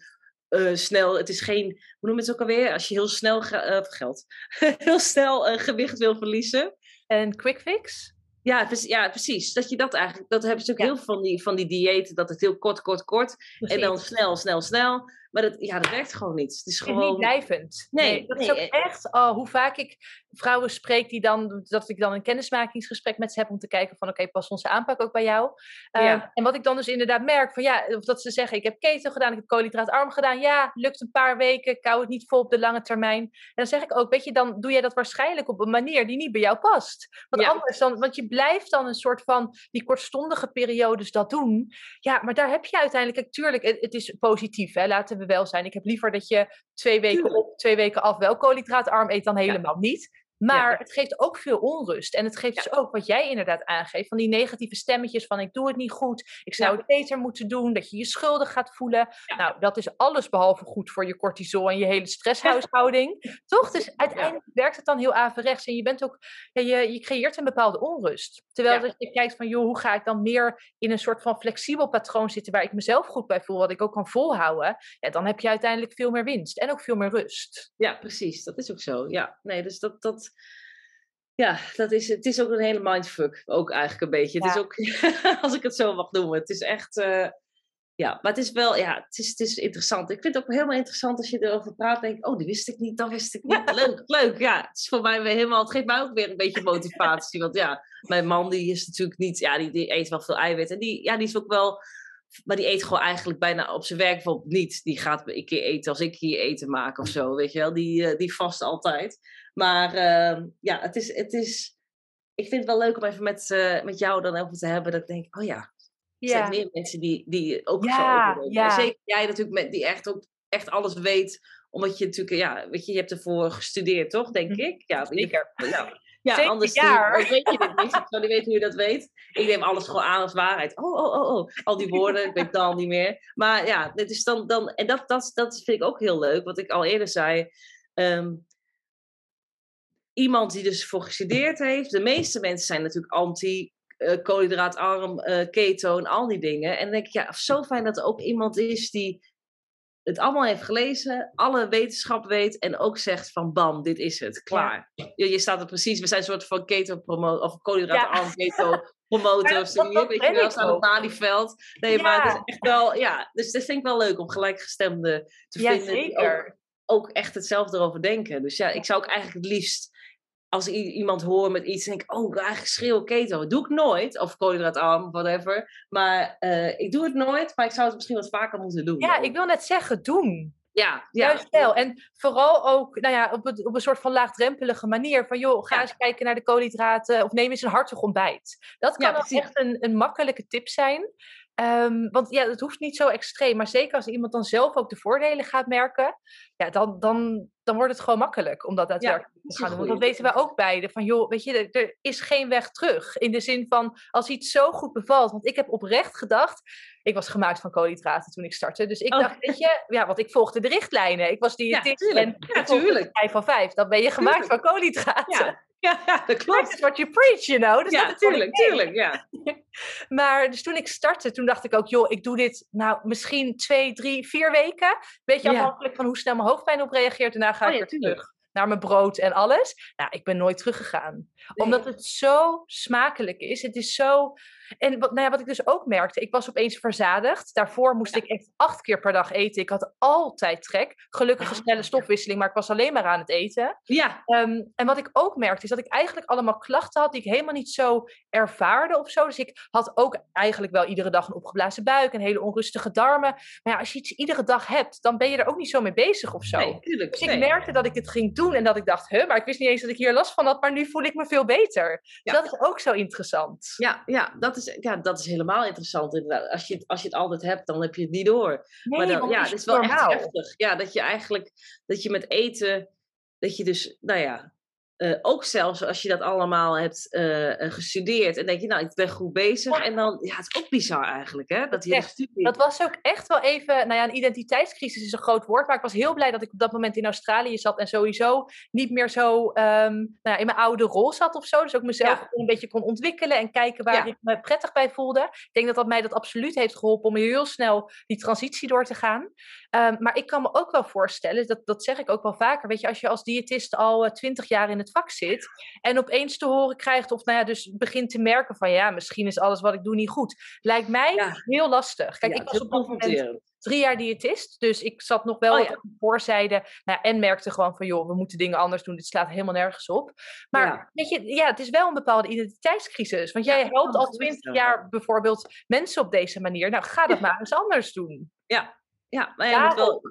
uh, snel. Het is geen, hoe noem je het ook alweer? Als je heel snel uh, geld, heel snel uh, gewicht wil verliezen. En quick fix? Ja, ja, precies. Dat je dat eigenlijk, dat hebben ze ook heel veel van die, van die diëten, dat het heel kort, kort, kort. En dan snel, snel, snel. Maar dat, ja, dat werkt gewoon niet. Het is gewoon... niet blijvend. Nee, dat is ook echt, oh, hoe vaak ik vrouwen spreek die dan, dat ik dan een kennismakingsgesprek met ze heb om te kijken van, oké, past onze aanpak ook bij jou? Uh, en wat ik dan dus inderdaad merk, van ja, of dat ze zeggen, ik heb keto gedaan, ik heb koolhydraatarm gedaan, ja, lukt een paar weken, ik hou het niet vol op de lange termijn. En dan zeg ik ook, weet je, dan doe jij dat waarschijnlijk op een manier die niet bij jou past. Want anders dan, want je blijft dan een soort van die kortstondige periodes dat doen. Ja, maar daar heb je uiteindelijk, natuurlijk, het, het is positief, hè, laten we wel zijn. Ik heb liever dat je twee weken op, twee weken af wel koolhydraatarm eet dan helemaal niet. Maar het geeft ook veel onrust. En het geeft dus ook wat jij inderdaad aangeeft, van die negatieve stemmetjes van ik doe het niet goed, ik zou het beter moeten doen, dat je je schuldig gaat voelen. Nou, dat is alles behalve goed voor je cortisol en je hele stresshuishouding. Toch? Dus uiteindelijk werkt het dan heel averechts en je bent ook, je, je creëert een bepaalde onrust. Terwijl dat je kijkt van, joh, hoe ga ik dan meer in een soort van flexibel patroon zitten waar ik mezelf goed bij voel, wat ik ook kan volhouden, ja, dan heb je uiteindelijk veel meer winst en ook veel meer rust. Ja, precies. Dat is ook zo. Ja, nee, dus dat, dat, ja, dat is, het is ook een hele mindfuck, ook eigenlijk een beetje. Het is ook, als ik het zo mag noemen, het is echt, uh, ja, maar het is wel, ja, het is, het is interessant. Ik vind het ook helemaal interessant als je erover praat, denk ik, oh, die wist ik niet, dat wist ik niet. Leuk, leuk, ja. Het is voor mij weer helemaal, het geeft mij ook weer een beetje motivatie, want ja, mijn man die is natuurlijk niet, ja, die, die eet wel veel eiwit en die, ja, die is ook wel maar die eet gewoon eigenlijk bijna op zijn werk bijvoorbeeld niet. Die gaat een keer eten als ik hier eten maak of zo, weet je wel. Die, uh, die vast altijd. Maar uh, ja, het is, het is... Ik vind het wel leuk om even met, uh, met jou dan over te hebben. Dat ik denk, oh ja, er zijn meer mensen die, die ook ja, zo ja. Zeker jij natuurlijk, met, die echt, ook, echt alles weet. Omdat je natuurlijk, ja, weet je, je hebt ervoor gestudeerd, toch, denk ik? Ja, zeker. Ja. Ja, anders jaar. Die, weet je dit niet. Ik zou niet weten hoe je dat weet. Ik neem alles gewoon aan als waarheid. Oh, oh, oh, oh. Al die woorden, ik weet het al niet meer. Maar ja, dit is dan, dan en dat, dat, dat vind ik ook heel leuk. Wat ik al eerder zei. Um, iemand die dus voor gestudeerd heeft. De meeste mensen zijn natuurlijk anti. Uh, koolhydraatarm, uh, keto en al die dingen. En dan denk ik, ja, zo fijn dat er ook iemand is die het allemaal heeft gelezen, alle wetenschap weet en ook zegt van bam, dit is het, klaar. Je, je staat er precies, we zijn een soort van keto promo of koolhydraatarm ja. keto promotors. Ja, dat, weet je wel, staan op Malieveld. Nee, ja. maar het is echt wel, ja, dus dat vind ik wel leuk om gelijkgestemden te vinden. Zeker. Ook, ook echt hetzelfde erover denken. Dus ja, ik zou ook eigenlijk het liefst als iemand hoort met iets, denk ik, oh, eigenlijk schreeuw keto. Doe ik nooit. Of koolhydraatarm, whatever. Maar uh, ik doe het nooit, maar ik zou het misschien wat vaker moeten doen. Ja, ik wil net zeggen, doen. Ja, ja. Juist wel. En vooral ook nou ja, op, het, op een soort van laagdrempelige manier. Van joh, ga eens kijken naar de koolhydraten. Of neem eens een hartig ontbijt. Dat kan ja, echt een, een makkelijke tip zijn. Um, want ja, het hoeft niet zo extreem. Maar zeker als iemand dan zelf ook de voordelen gaat merken. Ja, dan, dan, dan wordt het gewoon makkelijk om dat daadwerkelijk ja, te gaan doen. Want dat weten wij ook beide. Van joh, weet je, er is geen weg terug. In de zin van, als iets zo goed bevalt. Want ik heb oprecht gedacht, ik was gemaakt van koolhydraten toen ik startte. Dus ik oh. dacht, weet je, ja, want ik volgde de richtlijnen. Ik was diëtist ja, en ja, tuurlijk. 5 van 5. Dan ben je gemaakt tuurlijk. van koolhydraten. Ja. Ja, dat klopt. Dat is what you preach, you know. Dus ja, natuurlijk, tuurlijk, ja. maar dus toen ik startte, toen dacht ik ook, joh, ik doe dit nou misschien twee, drie, vier weken. Beetje afhankelijk van hoe snel mijn hoofdpijn op reageert. Daarna ga oh, ik weer terug naar mijn brood en alles. Nou, ik ben nooit teruggegaan. Omdat het zo smakelijk is. Het is zo en wat, nou ja, wat ik dus ook merkte, ik was opeens verzadigd. Daarvoor moest ik echt acht keer per dag eten. Ik had altijd trek. Gelukkig een snelle stofwisseling, maar ik was alleen maar aan het eten. Ja. Um, en wat ik ook merkte, is dat ik eigenlijk allemaal klachten had die ik helemaal niet zo ervaarde of zo. Dus ik had ook eigenlijk wel iedere dag een opgeblazen buik, een hele onrustige darmen. Maar ja, als je iets iedere dag hebt, dan ben je er ook niet zo mee bezig of zo. Nee, tuurlijk, dus ik merkte dat ik het ging doen en dat ik dacht, huh, maar ik wist niet eens dat ik hier last van had, maar nu voel ik me veel beter. Dus dat is ook zo interessant. Ja, ja dat is ja, dat is helemaal interessant inderdaad. Als je, als je het altijd hebt, dan heb je het niet door. Nee, maar dan, ja, het is wel echt heftig. Ja, dat je eigenlijk, dat je met eten, dat je dus, nou ja, uh, ook zelfs als je dat allemaal hebt uh, gestudeerd en denk je, nou, ik ben goed bezig. En dan, ja, het is ook bizar eigenlijk, hè? Dat, je studie... dat was ook echt wel even, nou ja, een identiteitscrisis is een groot woord, maar ik was heel blij dat ik op dat moment in Australië zat en sowieso niet meer zo um, nou ja, in mijn oude rol zat of zo. Dus ook mezelf ja. een beetje kon ontwikkelen en kijken waar ja. ik me prettig bij voelde. Ik denk dat dat mij dat absoluut heeft geholpen om heel snel die transitie door te gaan. Um, maar ik kan me ook wel voorstellen, dat, dat zeg ik ook wel vaker, weet je, als je als diëtist al twintig jaar in het vak zit. En opeens te horen krijgt, of nou ja, dus begint te merken van ja, misschien is alles wat ik doe niet goed. Lijkt mij heel lastig. Kijk, ik was op dat moment drie jaar diëtist. Dus ik zat nog wel oh, ja. voorzijde. Nou, en merkte gewoon van joh, we moeten dingen anders doen. Dit slaat helemaal nergens op. Maar weet je, ja, het is wel een bepaalde identiteitscrisis. Want jij helpt al twintig jaar bijvoorbeeld mensen op deze manier. Nou, ga dat maar eens anders doen. Ja, ja, maar je moet wel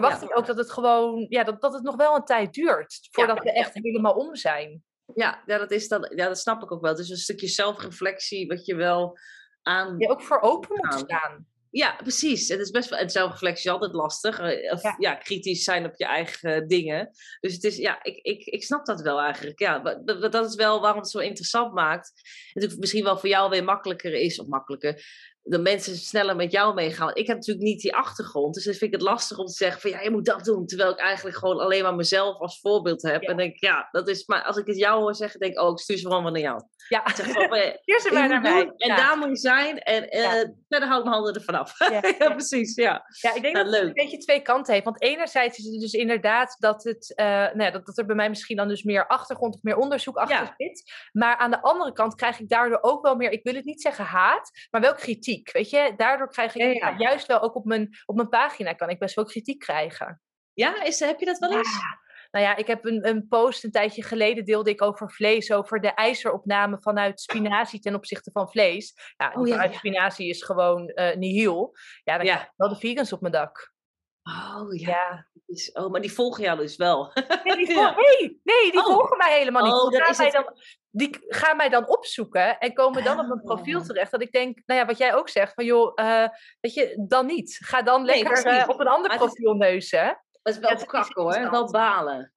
verwacht ik ook dat het gewoon, ja, dat, dat het nog wel een tijd duurt voordat we echt helemaal om zijn. Ja, ja, dat is dat, ja, dat snap ik ook wel. Het is een stukje zelfreflectie wat je wel aan. Je ook voor open moet staan. Ja, precies. Het is best wel, en zelfreflectie is altijd lastig. eh, Of, Ja. ja. kritisch zijn op je eigen dingen. Dus het is, ja, ik, ik, ik snap dat wel eigenlijk. Ja, dat, dat is wel waarom het zo interessant maakt. En het misschien wel voor jou weer makkelijker is, of makkelijker, dat mensen sneller met jou meegaan. Ik heb natuurlijk niet die achtergrond, dus dan vind ik het lastig om te zeggen van ja, je moet dat doen. Terwijl ik eigenlijk gewoon alleen maar mezelf als voorbeeld heb. Ja. En denk ik, ja, dat is, maar als ik het jou hoor zeggen, denk ik, oh, ik stuur ze gewoon maar naar jou. Ja, zeg eh, hier ze je maar moet naar mij. doen, en Ja. daar moet je zijn. En eh, Ja. verder hou ik mijn handen ervan af. Ja. precies, ja. Ja, ik denk dat het een beetje twee kanten heeft. Want enerzijds is het dus inderdaad dat, het, eh, nou ja, dat, dat er bij mij misschien dan dus meer achtergrond of meer onderzoek achter zit. Maar aan de andere kant krijg ik daardoor ook wel meer, ik wil het niet zeggen haat, maar wel kritiek. Weet je, daardoor krijg ik Ja, ja. ja, juist wel ook op mijn, op mijn pagina kan ik best wel kritiek krijgen. Ja, is, heb je dat wel eens? Ja. Nou ja, ik heb een, een post een tijdje geleden deelde ik over vlees, over de ijzeropname vanuit spinazie ten opzichte van vlees. Ja, Oh, ja, vanuit ja. spinazie is gewoon eh nihil. Ja, dan Ja. wel de vegans op mijn dak. Oh ja. Ja. Is- Oh, maar die volgen jou dus wel. Nee, die, Ja. vol- nee, nee, die Oh. volgen mij helemaal niet. Oh, die, gaan mij dan, die gaan mij dan opzoeken en komen dan op mijn profiel Ah. terecht. Dat ik denk, nou ja, wat jij ook zegt, van joh, eh, weet je, dan niet. Ga dan lekker eh, op een ander Maar profiel neuzen. Dat is wel Ja, kakken hoor, wel balen.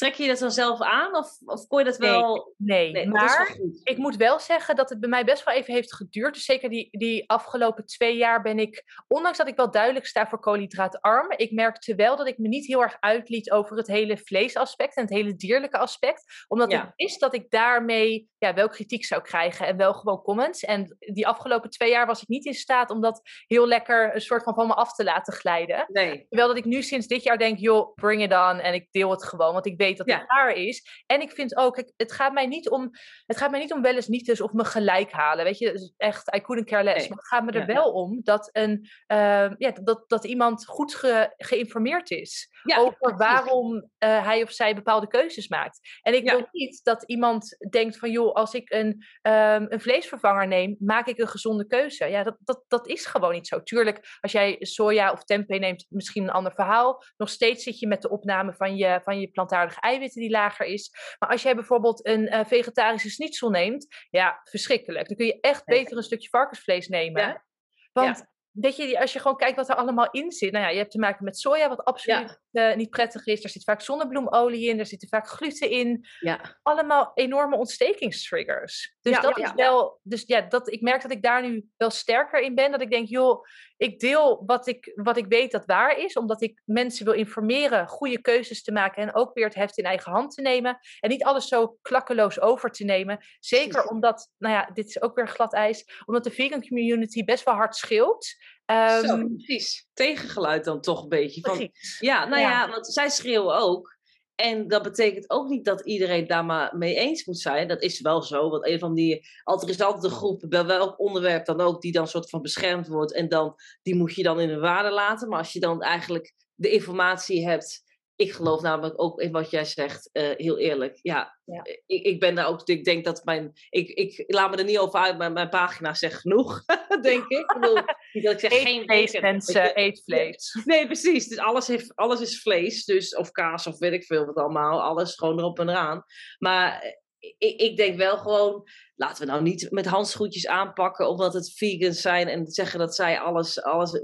Trek je dat dan zelf aan of, of kon je dat wel... Nee, Nee, wel maar ik moet wel zeggen dat het bij mij best wel even heeft geduurd. Dus zeker die, die afgelopen twee jaar ben ik, ondanks dat ik wel duidelijk sta voor koolhydraatarm, ik merkte wel dat ik me niet heel erg uitliet over het hele vleesaspect en het hele dierlijke aspect. Omdat Ja. ik wist dat ik daarmee ja, wel kritiek zou krijgen en wel gewoon comments. En die afgelopen twee jaar was ik niet in staat om dat heel lekker een soort van van me af te laten glijden. Nee. Terwijl dat ik nu sinds dit jaar denk, joh, bring it on. En ik deel het gewoon, want ik weet dat Ja. het waar is. En ik vind ook, kijk, het gaat mij niet om, het gaat mij niet om wel eens niet dus of me gelijk halen. Weet je, Dus echt, I couldn't care less. Nee. Maar het gaat me er Ja, wel om dat, een, ehm, ja, dat, dat iemand goed ge- geïnformeerd is over waarom eh, hij of zij bepaalde keuzes maakt. En ik wil niet dat iemand denkt van, joh, als ik een, ehm, een vleesvervanger neem, maak ik een gezonde keuze. Ja, dat, dat, dat is gewoon niet zo. Tuurlijk, als jij soja of tempeh neemt, misschien een ander verhaal. Nog steeds zit je met de opname van je, van je plantaardige eiwitten die lager is. Maar als jij bijvoorbeeld een eh, vegetarische schnitzel neemt, ja, verschrikkelijk. Dan kun je echt beter een stukje varkensvlees nemen. Ja. Want weet je, als je gewoon kijkt wat er allemaal in zit. Nou ja, je hebt te maken met soja, wat absoluut eh, niet prettig is. Er zit vaak zonnebloemolie in, er zit vaak gluten in. Ja. Allemaal enorme ontstekingstriggers. Dus Ja, dat ja, is wel, dus ja, dat, ik merk dat ik daar nu wel sterker in ben. Dat ik denk, joh, ik deel wat ik, wat ik weet dat waar is. Omdat ik mensen wil informeren goede keuzes te maken. En ook weer het heft in eigen hand te nemen. En niet alles zo klakkeloos over te nemen. Zeker omdat, nou ja, dit is ook weer glad ijs. Omdat de vegan community best wel hard scheelt. Zo, Ehm, precies. Tegengeluid dan toch een beetje. Van, precies. ja, nou Ja. ja. want zij schreeuwen ook. En dat betekent ook niet dat iedereen daar maar mee eens moet zijn. Dat is wel zo. Want een van die. Er is altijd een groep, bij welk onderwerp dan ook, die dan soort van beschermd wordt. En dan, die moet je dan in de waarde laten. Maar als je dan eigenlijk de informatie hebt. Ik geloof namelijk ook in wat jij zegt, eh, heel eerlijk. Ja, Ja. Ik, ik ben daar ook. Ik denk dat mijn. Ik, ik laat me er niet over uit, maar mijn pagina zegt genoeg, denk ik. Ik bedoel, niet dat ik zeg Eet geen vlees, mensen, eet vlees. Nee, precies. Dus alles, heeft, alles is vlees, dus, of kaas of weet ik veel wat allemaal. Alles gewoon erop en eraan. Maar eh, ik, ik denk wel gewoon, laten we nou niet met handschoentjes aanpakken omdat het vegans zijn en zeggen dat zij alles, alles...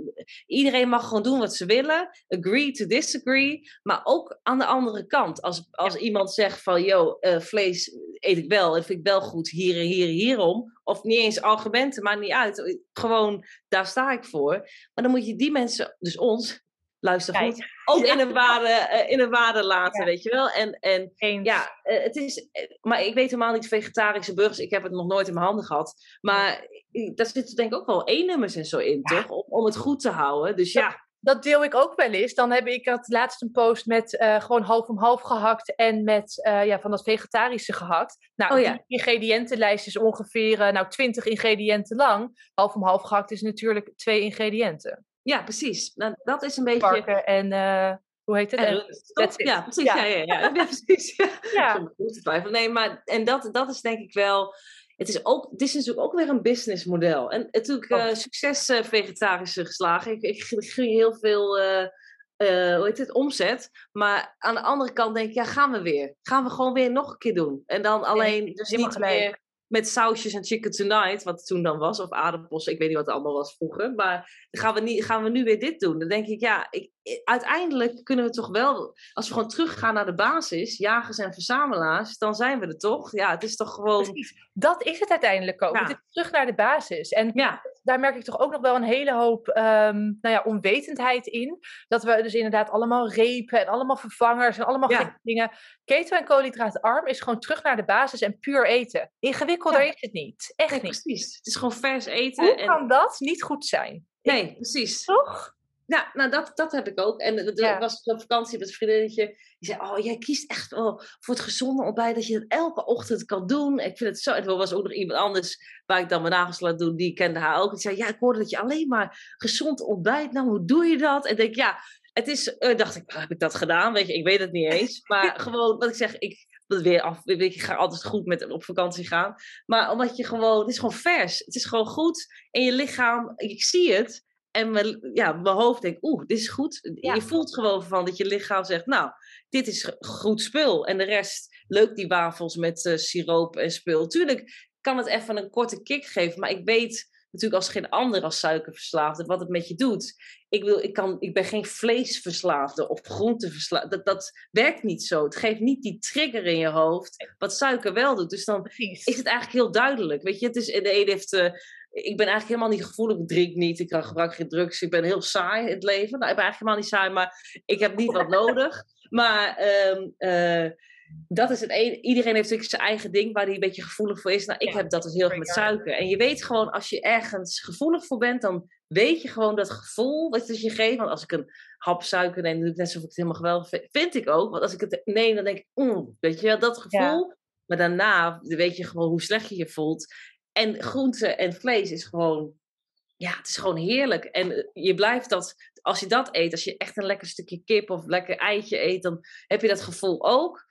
Iedereen mag gewoon doen wat ze willen. Agree to disagree. Maar ook aan de andere kant. Als, als iemand zegt van, yo, eh, vlees eet ik wel. En vind ik wel goed hier en hier en hierom. Of niet eens argumenten, maakt niet uit. Gewoon, daar sta ik voor. Maar dan moet je die mensen, dus ons, luister Kijk. goed, ook Ja. in, een waarde, eh, in een waarde laten, Ja. weet je wel. En, en Eens. ja, eh, het is, eh, maar ik weet helemaal niet vegetarische burgers. Ik heb het nog nooit in mijn handen gehad. Maar daar zitten denk ik ook wel E-nummers en zo in, Ja. toch? Om, om het goed te houden. Dus ja, Dat deel ik ook wel eens. Dan heb ik had laatst een post met gewoon half om half gehakt en met ja, van dat vegetarische gehakt. Nou, Oh ja. die ingrediëntenlijst is ongeveer nou, 20 ingrediënten lang. Half om half gehakt is natuurlijk twee ingrediënten. Ja, precies. Nou, dat is een beetje... Varken en eh, hoe heet het? En it. Ja, precies. Ja. Ja, ja, ja. ja, precies. Ja. Twijfelen. Nee, maar en dat, dat is denk ik wel. Het is, ook, het is natuurlijk ook weer een businessmodel. En natuurlijk eh, succes eh, vegetarische geslagen. Ik, ik heel veel hoe heet het, omzet. Maar aan de andere kant denk ik, ja, gaan we weer. Gaan we gewoon weer nog een keer doen. En dan alleen, dus niet meer met sausjes en chicken tonight, wat toen dan was, of aardappels, ik weet niet wat het allemaal was vroeger. Maar gaan we, niet, gaan we nu weer dit doen? Dan denk ik, ja, ik, uiteindelijk kunnen we toch wel, als we gewoon teruggaan naar de basis, jagers en verzamelaars, dan zijn we er toch? Ja, het is toch gewoon. Precies. Dat is het uiteindelijk ook. Het is terug naar de basis. En ja. daar merk ik toch ook nog wel een hele hoop um, nou ja, onwetendheid in. Dat we dus inderdaad allemaal repen en allemaal vervangers en allemaal ja. dingen. Keto en koolhydraatarm is gewoon terug naar de basis en puur eten. Ingewikkelder is het niet. Echt niet. Precies. Het is gewoon vers eten. Hoe kan dat niet goed zijn? Nee, precies. Toch? Ja, nou dat, dat heb ik ook. En er was op vakantie met een vriendinnetje. Die zei, oh, jij kiest echt wel voor het gezonde ontbijt. Dat je het elke ochtend kan doen. Ik vind het zo... En er was ook nog iemand anders waar ik dan mijn nagels laat doen. Die kende haar ook. Die zei, ja, ik hoorde dat je alleen maar gezond ontbijt. Nou, hoe doe je dat? En ik denk, ja, het is... Uh, dacht ik, heb ik dat gedaan? Weet je, ik weet het niet eens. Maar gewoon, wat ik zeg, ik... Weer af, ik ga altijd goed met op vakantie gaan. Maar omdat je gewoon, het is gewoon vers. Het is gewoon goed. En je lichaam, ik zie het. En mijn, ja, mijn hoofd denkt, oeh, dit is goed. Je voelt gewoon van dat je lichaam zegt, nou, dit is goed spul. En de rest, leuk die wafels met uh, siroop en spul. Tuurlijk kan het even een korte kick geven, maar ik weet natuurlijk als geen ander als suikerverslaafde wat het met je doet. Ik, wil, ik, kan, ik ben geen vleesverslaafde of groenteverslaafde. Dat, dat werkt niet zo. Het geeft niet die trigger in je hoofd, wat suiker wel doet. Dus dan is het eigenlijk heel duidelijk. Weet je, het is, de ene heeft... Uh, ik ben eigenlijk helemaal niet gevoelig. Ik drink niet, ik gebruik geen drugs. Ik ben heel saai in het leven. Nou, ik ben eigenlijk helemaal niet saai, maar ik heb niet wat nodig. Maar um, uh, dat is het een, iedereen heeft natuurlijk zijn eigen ding waar hij een beetje gevoelig voor is. Nou, ik heb dat dus heel veel met suiker. En je weet gewoon, als je ergens gevoelig voor bent, dan weet je gewoon dat gevoel wat het je geeft. Want als ik een hap suiker neem, doe ik net alsof ik het helemaal geweldig vind. Vind ik ook. Want als ik het neem, dan denk ik, mm, weet je wel, dat gevoel. Maar daarna weet je gewoon hoe slecht je je voelt. En groente en vlees is gewoon, ja, het is gewoon heerlijk. En eh, je blijft dat, als je dat eet, als je echt een lekker stukje kip of lekker eitje eet, dan heb je dat gevoel ook.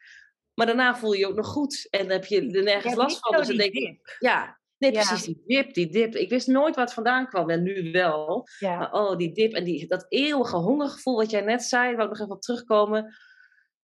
Maar daarna voel je je ook nog goed. En heb je er nergens last van. Dus dan denk ik, ja, nee, precies, die dip, die dip. Ik wist nooit wat vandaan kwam en nu wel. Ja. Maar oh, die dip en die, dat eeuwige hongergevoel wat jij net zei, waar ik nog even op terugkomen.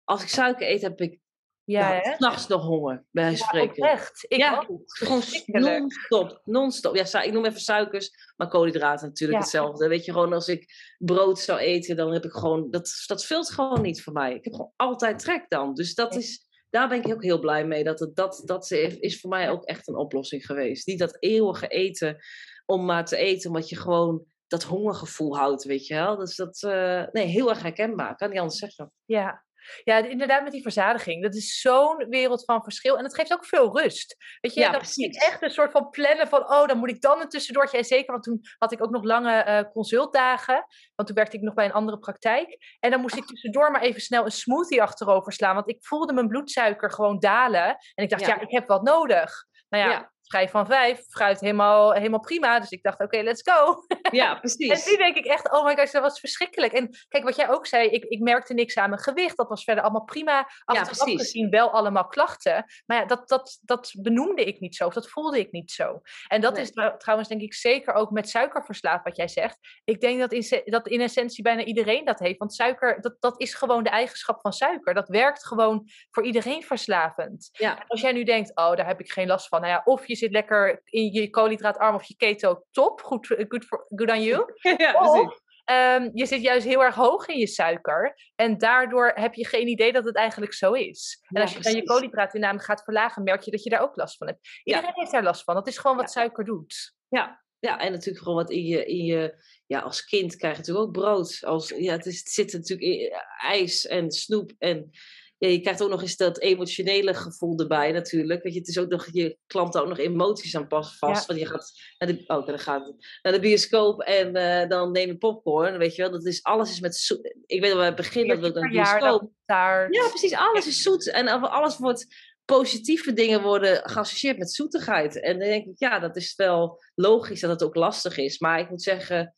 Als ik suiker eet, heb ik ja, ja s'nachts nog honger, bij spreken. echt. Ik ja, ook. Gewoon non-stop, non-stop. Ja, ik noem even suikers, maar koolhydraten natuurlijk hetzelfde. Weet je, gewoon als ik brood zou eten, dan heb ik gewoon, dat, dat vult gewoon niet voor mij. Ik heb gewoon altijd trek dan. Dus dat is, daar ben ik ook heel blij mee. Dat, het, dat, dat is voor mij ook echt een oplossing geweest. Niet dat eeuwige eten om maar te eten, omdat je gewoon dat hongergevoel houdt, weet je wel. Dus dat, uh, nee, heel erg herkenbaar, kan niet anders zeggen. Ja, ja, inderdaad met die verzadiging. Dat is zo'n wereld van verschil. En het geeft ook veel rust. Weet je, ja, dat is echt een soort van plannen van... oh, dan moet ik dan een tussendoortje. En zeker, want toen had ik ook nog lange uh, consultdagen. Want toen werkte ik nog bij een andere praktijk. En dan moest ik tussendoor maar even snel een smoothie achterover slaan. Want ik voelde mijn bloedsuiker gewoon dalen. En ik dacht, ja, ik heb wat nodig. Nou ja, schijf van vijf, fruit helemaal, helemaal prima. Dus ik dacht, oké, let's go. Ja, precies. en nu denk ik echt, oh my gosh, dat was verschrikkelijk. En kijk, wat jij ook zei, ik, ik merkte niks aan mijn gewicht. Dat was verder allemaal prima. Achteraf ja, gezien wel allemaal klachten. Maar ja, dat, dat, dat benoemde ik niet zo. Of dat voelde ik niet zo. En dat is trouwens denk ik zeker ook met suikerverslaafd wat jij zegt. Ik denk dat in, dat in essentie bijna iedereen dat heeft. Want suiker, dat, dat is gewoon de eigenschap van suiker. Dat werkt gewoon voor iedereen verslavend. Ja. Als jij nu denkt, oh, daar heb ik geen last van. Nou ja, of je zit lekker in je koolhydraatarm of je keto, top. Goed, good, for, good on you. ja, of, um, je zit juist heel erg hoog in je suiker. En daardoor heb je geen idee dat het eigenlijk zo is. En als je dan je koolhydraatinname gaat verlagen, merk je dat je daar ook last van hebt. Iedereen heeft daar last van. Dat is gewoon wat suiker doet. Ja, ja, en natuurlijk gewoon wat in je, in je ja, als kind krijg je natuurlijk ook brood. Als, ja, het, is, het zit natuurlijk in ijs en snoep en ja, je krijgt ook nog eens dat emotionele gevoel erbij natuurlijk. Weet je, het is ook nog, je klampt ook nog emoties aan pas vast. Want je gaat naar de, oh, dan gaat naar de bioscoop en uh, dan neem je popcorn. Weet je wel, dat is, alles is met zoet. Ik weet dat we het begin dat we dan bioscoop. Daar... Ja, precies, alles is zoet. En alles wordt, positieve dingen worden geassocieerd met zoetigheid. En dan denk ik, ja, dat is wel logisch dat het ook lastig is. Maar ik moet zeggen,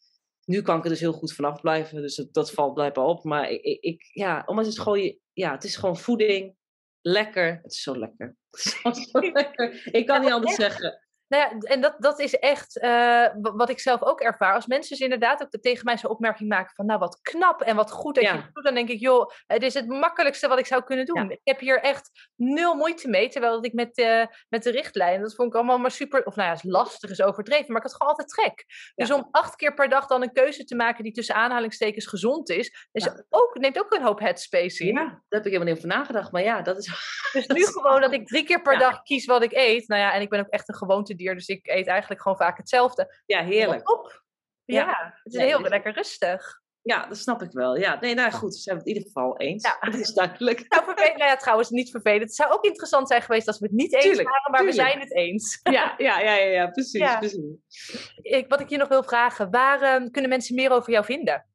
nu kan ik er dus heel goed vanaf blijven. Dus dat, dat valt blijkbaar op. Maar ik, ik, ja, omdat het gewoon, ja, het is gewoon voeding. Lekker. Het is zo lekker. Het is zo lekker. Ik kan niet anders zeggen. Nou ja, en dat, dat is echt uh, wat ik zelf ook ervaar. Als mensen dus inderdaad ook tegen mij zo'n opmerking maken van, nou wat knap en wat goed dat ja. je het doet, dan denk ik, joh, het is het makkelijkste wat ik zou kunnen doen. Ja. Ik heb hier echt nul moeite mee, terwijl ik met, uh, met de richtlijn, dat vond ik allemaal maar super, of nou ja, lastig is overdreven, maar ik had gewoon altijd trek. Dus om acht keer per dag dan een keuze te maken die tussen aanhalingstekens gezond is, is ook, neemt ook een hoop headspace in. Ja, daar heb ik helemaal niet over nagedacht, maar ja, dat is... Dus nu gewoon dat ik drie keer per dag kies wat ik eet, nou ja, en ik ben ook echt een dus ik eet eigenlijk gewoon vaak hetzelfde. Ja, heerlijk. Op. Ja, ja, het is heel lekker rustig. Ja, dat snap ik wel. Ja, nee, nou goed, zijn we het in ieder geval eens. Ja. Dat is duidelijk. Nou, nou ja, trouwens, niet vervelend. Het zou ook interessant zijn geweest als we het niet eens tuurlijk, waren, maar we zijn het eens. Ja, ja, ja, ja, ja precies. precies. Ik, wat ik je nog wil vragen, waar uh, kunnen mensen meer over jou vinden?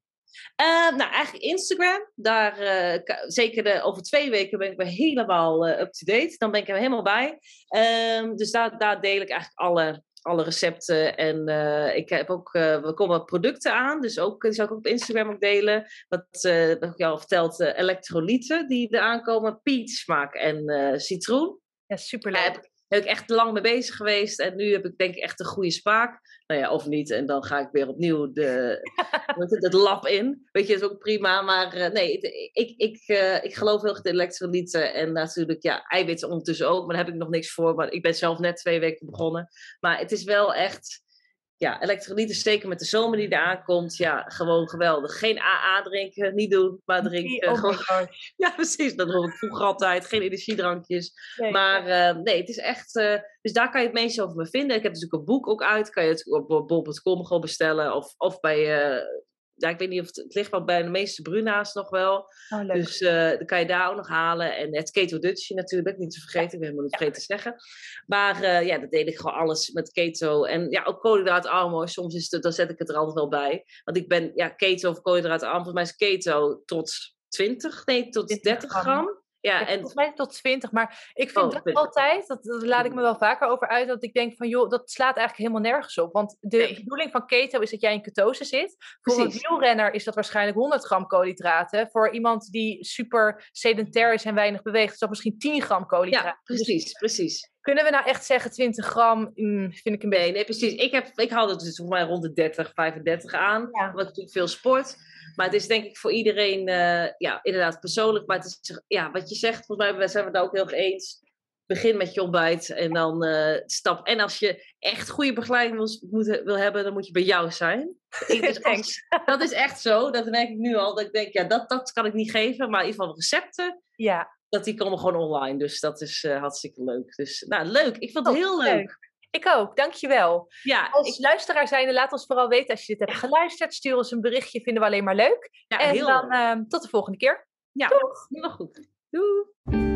Uh, nou, eigenlijk Instagram. Daar, uh, zeker de, over twee weken ben ik weer helemaal uh, up-to-date. Dan ben ik er helemaal bij. Ehm, dus daar, daar deel ik eigenlijk alle alle recepten. En ik heb ook, we komen producten aan, dus ook, die zal ik ook op Instagram ook delen. Wat ik al verteld, elektrolyten die er aankomen, peach smaak en citroen. Ja, superleuk heb ik echt lang mee bezig geweest. En nu heb ik denk ik echt een goede spaak. Nou ja, of niet. En dan ga ik weer opnieuw de, het, lab in. Weet je, dat is ook prima. Maar uh, nee, ik, ik, uh, ik geloof heel erg in elektrolyten. En natuurlijk, ja, eiwitten ondertussen ook. Maar daar heb ik nog niks voor. Maar ik ben zelf net twee weken begonnen. Maar het is wel echt ja, elektrolyten steken met de zomer die eraan komt. Ja, gewoon geweldig. Geen AA drinken, niet doen, maar drinken. Gewoon... Ja, precies. Dat doe ik vroeger altijd. Geen energiedrankjes. maar uh, nee, het is echt... Uh, dus daar kan je het meest over me vinden. Ik heb natuurlijk een boek ook uit. Kan je het op bol.com gewoon bestellen. Of, of bij... Uh, ja, ik weet niet of het, het ligt wel bij de meeste Bruna's nog wel. Oh, dus uh, dan kan je daar ook nog halen. En het Keto Dutchie natuurlijk, niet te vergeten. Ik ben helemaal niet vergeten te zeggen. Maar uh, ja, dat deed ik gewoon alles met keto. En ja, ook koolhydraatarm. Soms is het, dan zet ik het er altijd wel bij. Want ik ben, ja, keto of koolhydraatarm. Volgens mij is keto tot 20, nee, tot 30 gram. Ja, en... Volgens mij tot 20, maar ik vind oh, dat altijd, dat, dat, laat ik me wel vaker over uit, dat ik denk van joh, dat slaat eigenlijk helemaal nergens op. Want de bedoeling van keto is dat jij in ketose zit. Voor een wielrenner is dat waarschijnlijk 100 gram koolhydraten. Voor iemand die super sedentair is en weinig beweegt, is dat misschien 10 gram koolhydraten. Ja, precies, precies. Kunnen we nou echt zeggen 20 gram? Mm, vind ik een beetje. Nee, precies. Ik, heb, ik had het dus voor mij rond de 30, 35 aan. Wat natuurlijk veel sport. Maar het is denk ik voor iedereen, uh, ja, inderdaad persoonlijk. Maar het is, ja, wat je zegt, volgens mij zijn we het ook heel erg eens. Begin met je ontbijt en dan uh, stap. En als je echt goede begeleiding wil, moet, wil hebben, dan moet je bij jou zijn. Dus dat is echt zo. Dat merk ik nu al. Dat ik denk, ja, dat, dat kan ik niet geven. Maar in ieder geval recepten. Ja. Dat die komen gewoon online. Dus dat is uh, hartstikke leuk. Dus nou, leuk. Ik vond het oh, heel leuk. Ik ook, dankjewel. Ja, als ik... luisteraar zijnde, laat ons vooral weten als je dit hebt geluisterd. Stuur ons een berichtje, vinden we alleen maar leuk. Ja, en dan uh, tot de volgende keer. Ja, Doeg. heel goed. Doei.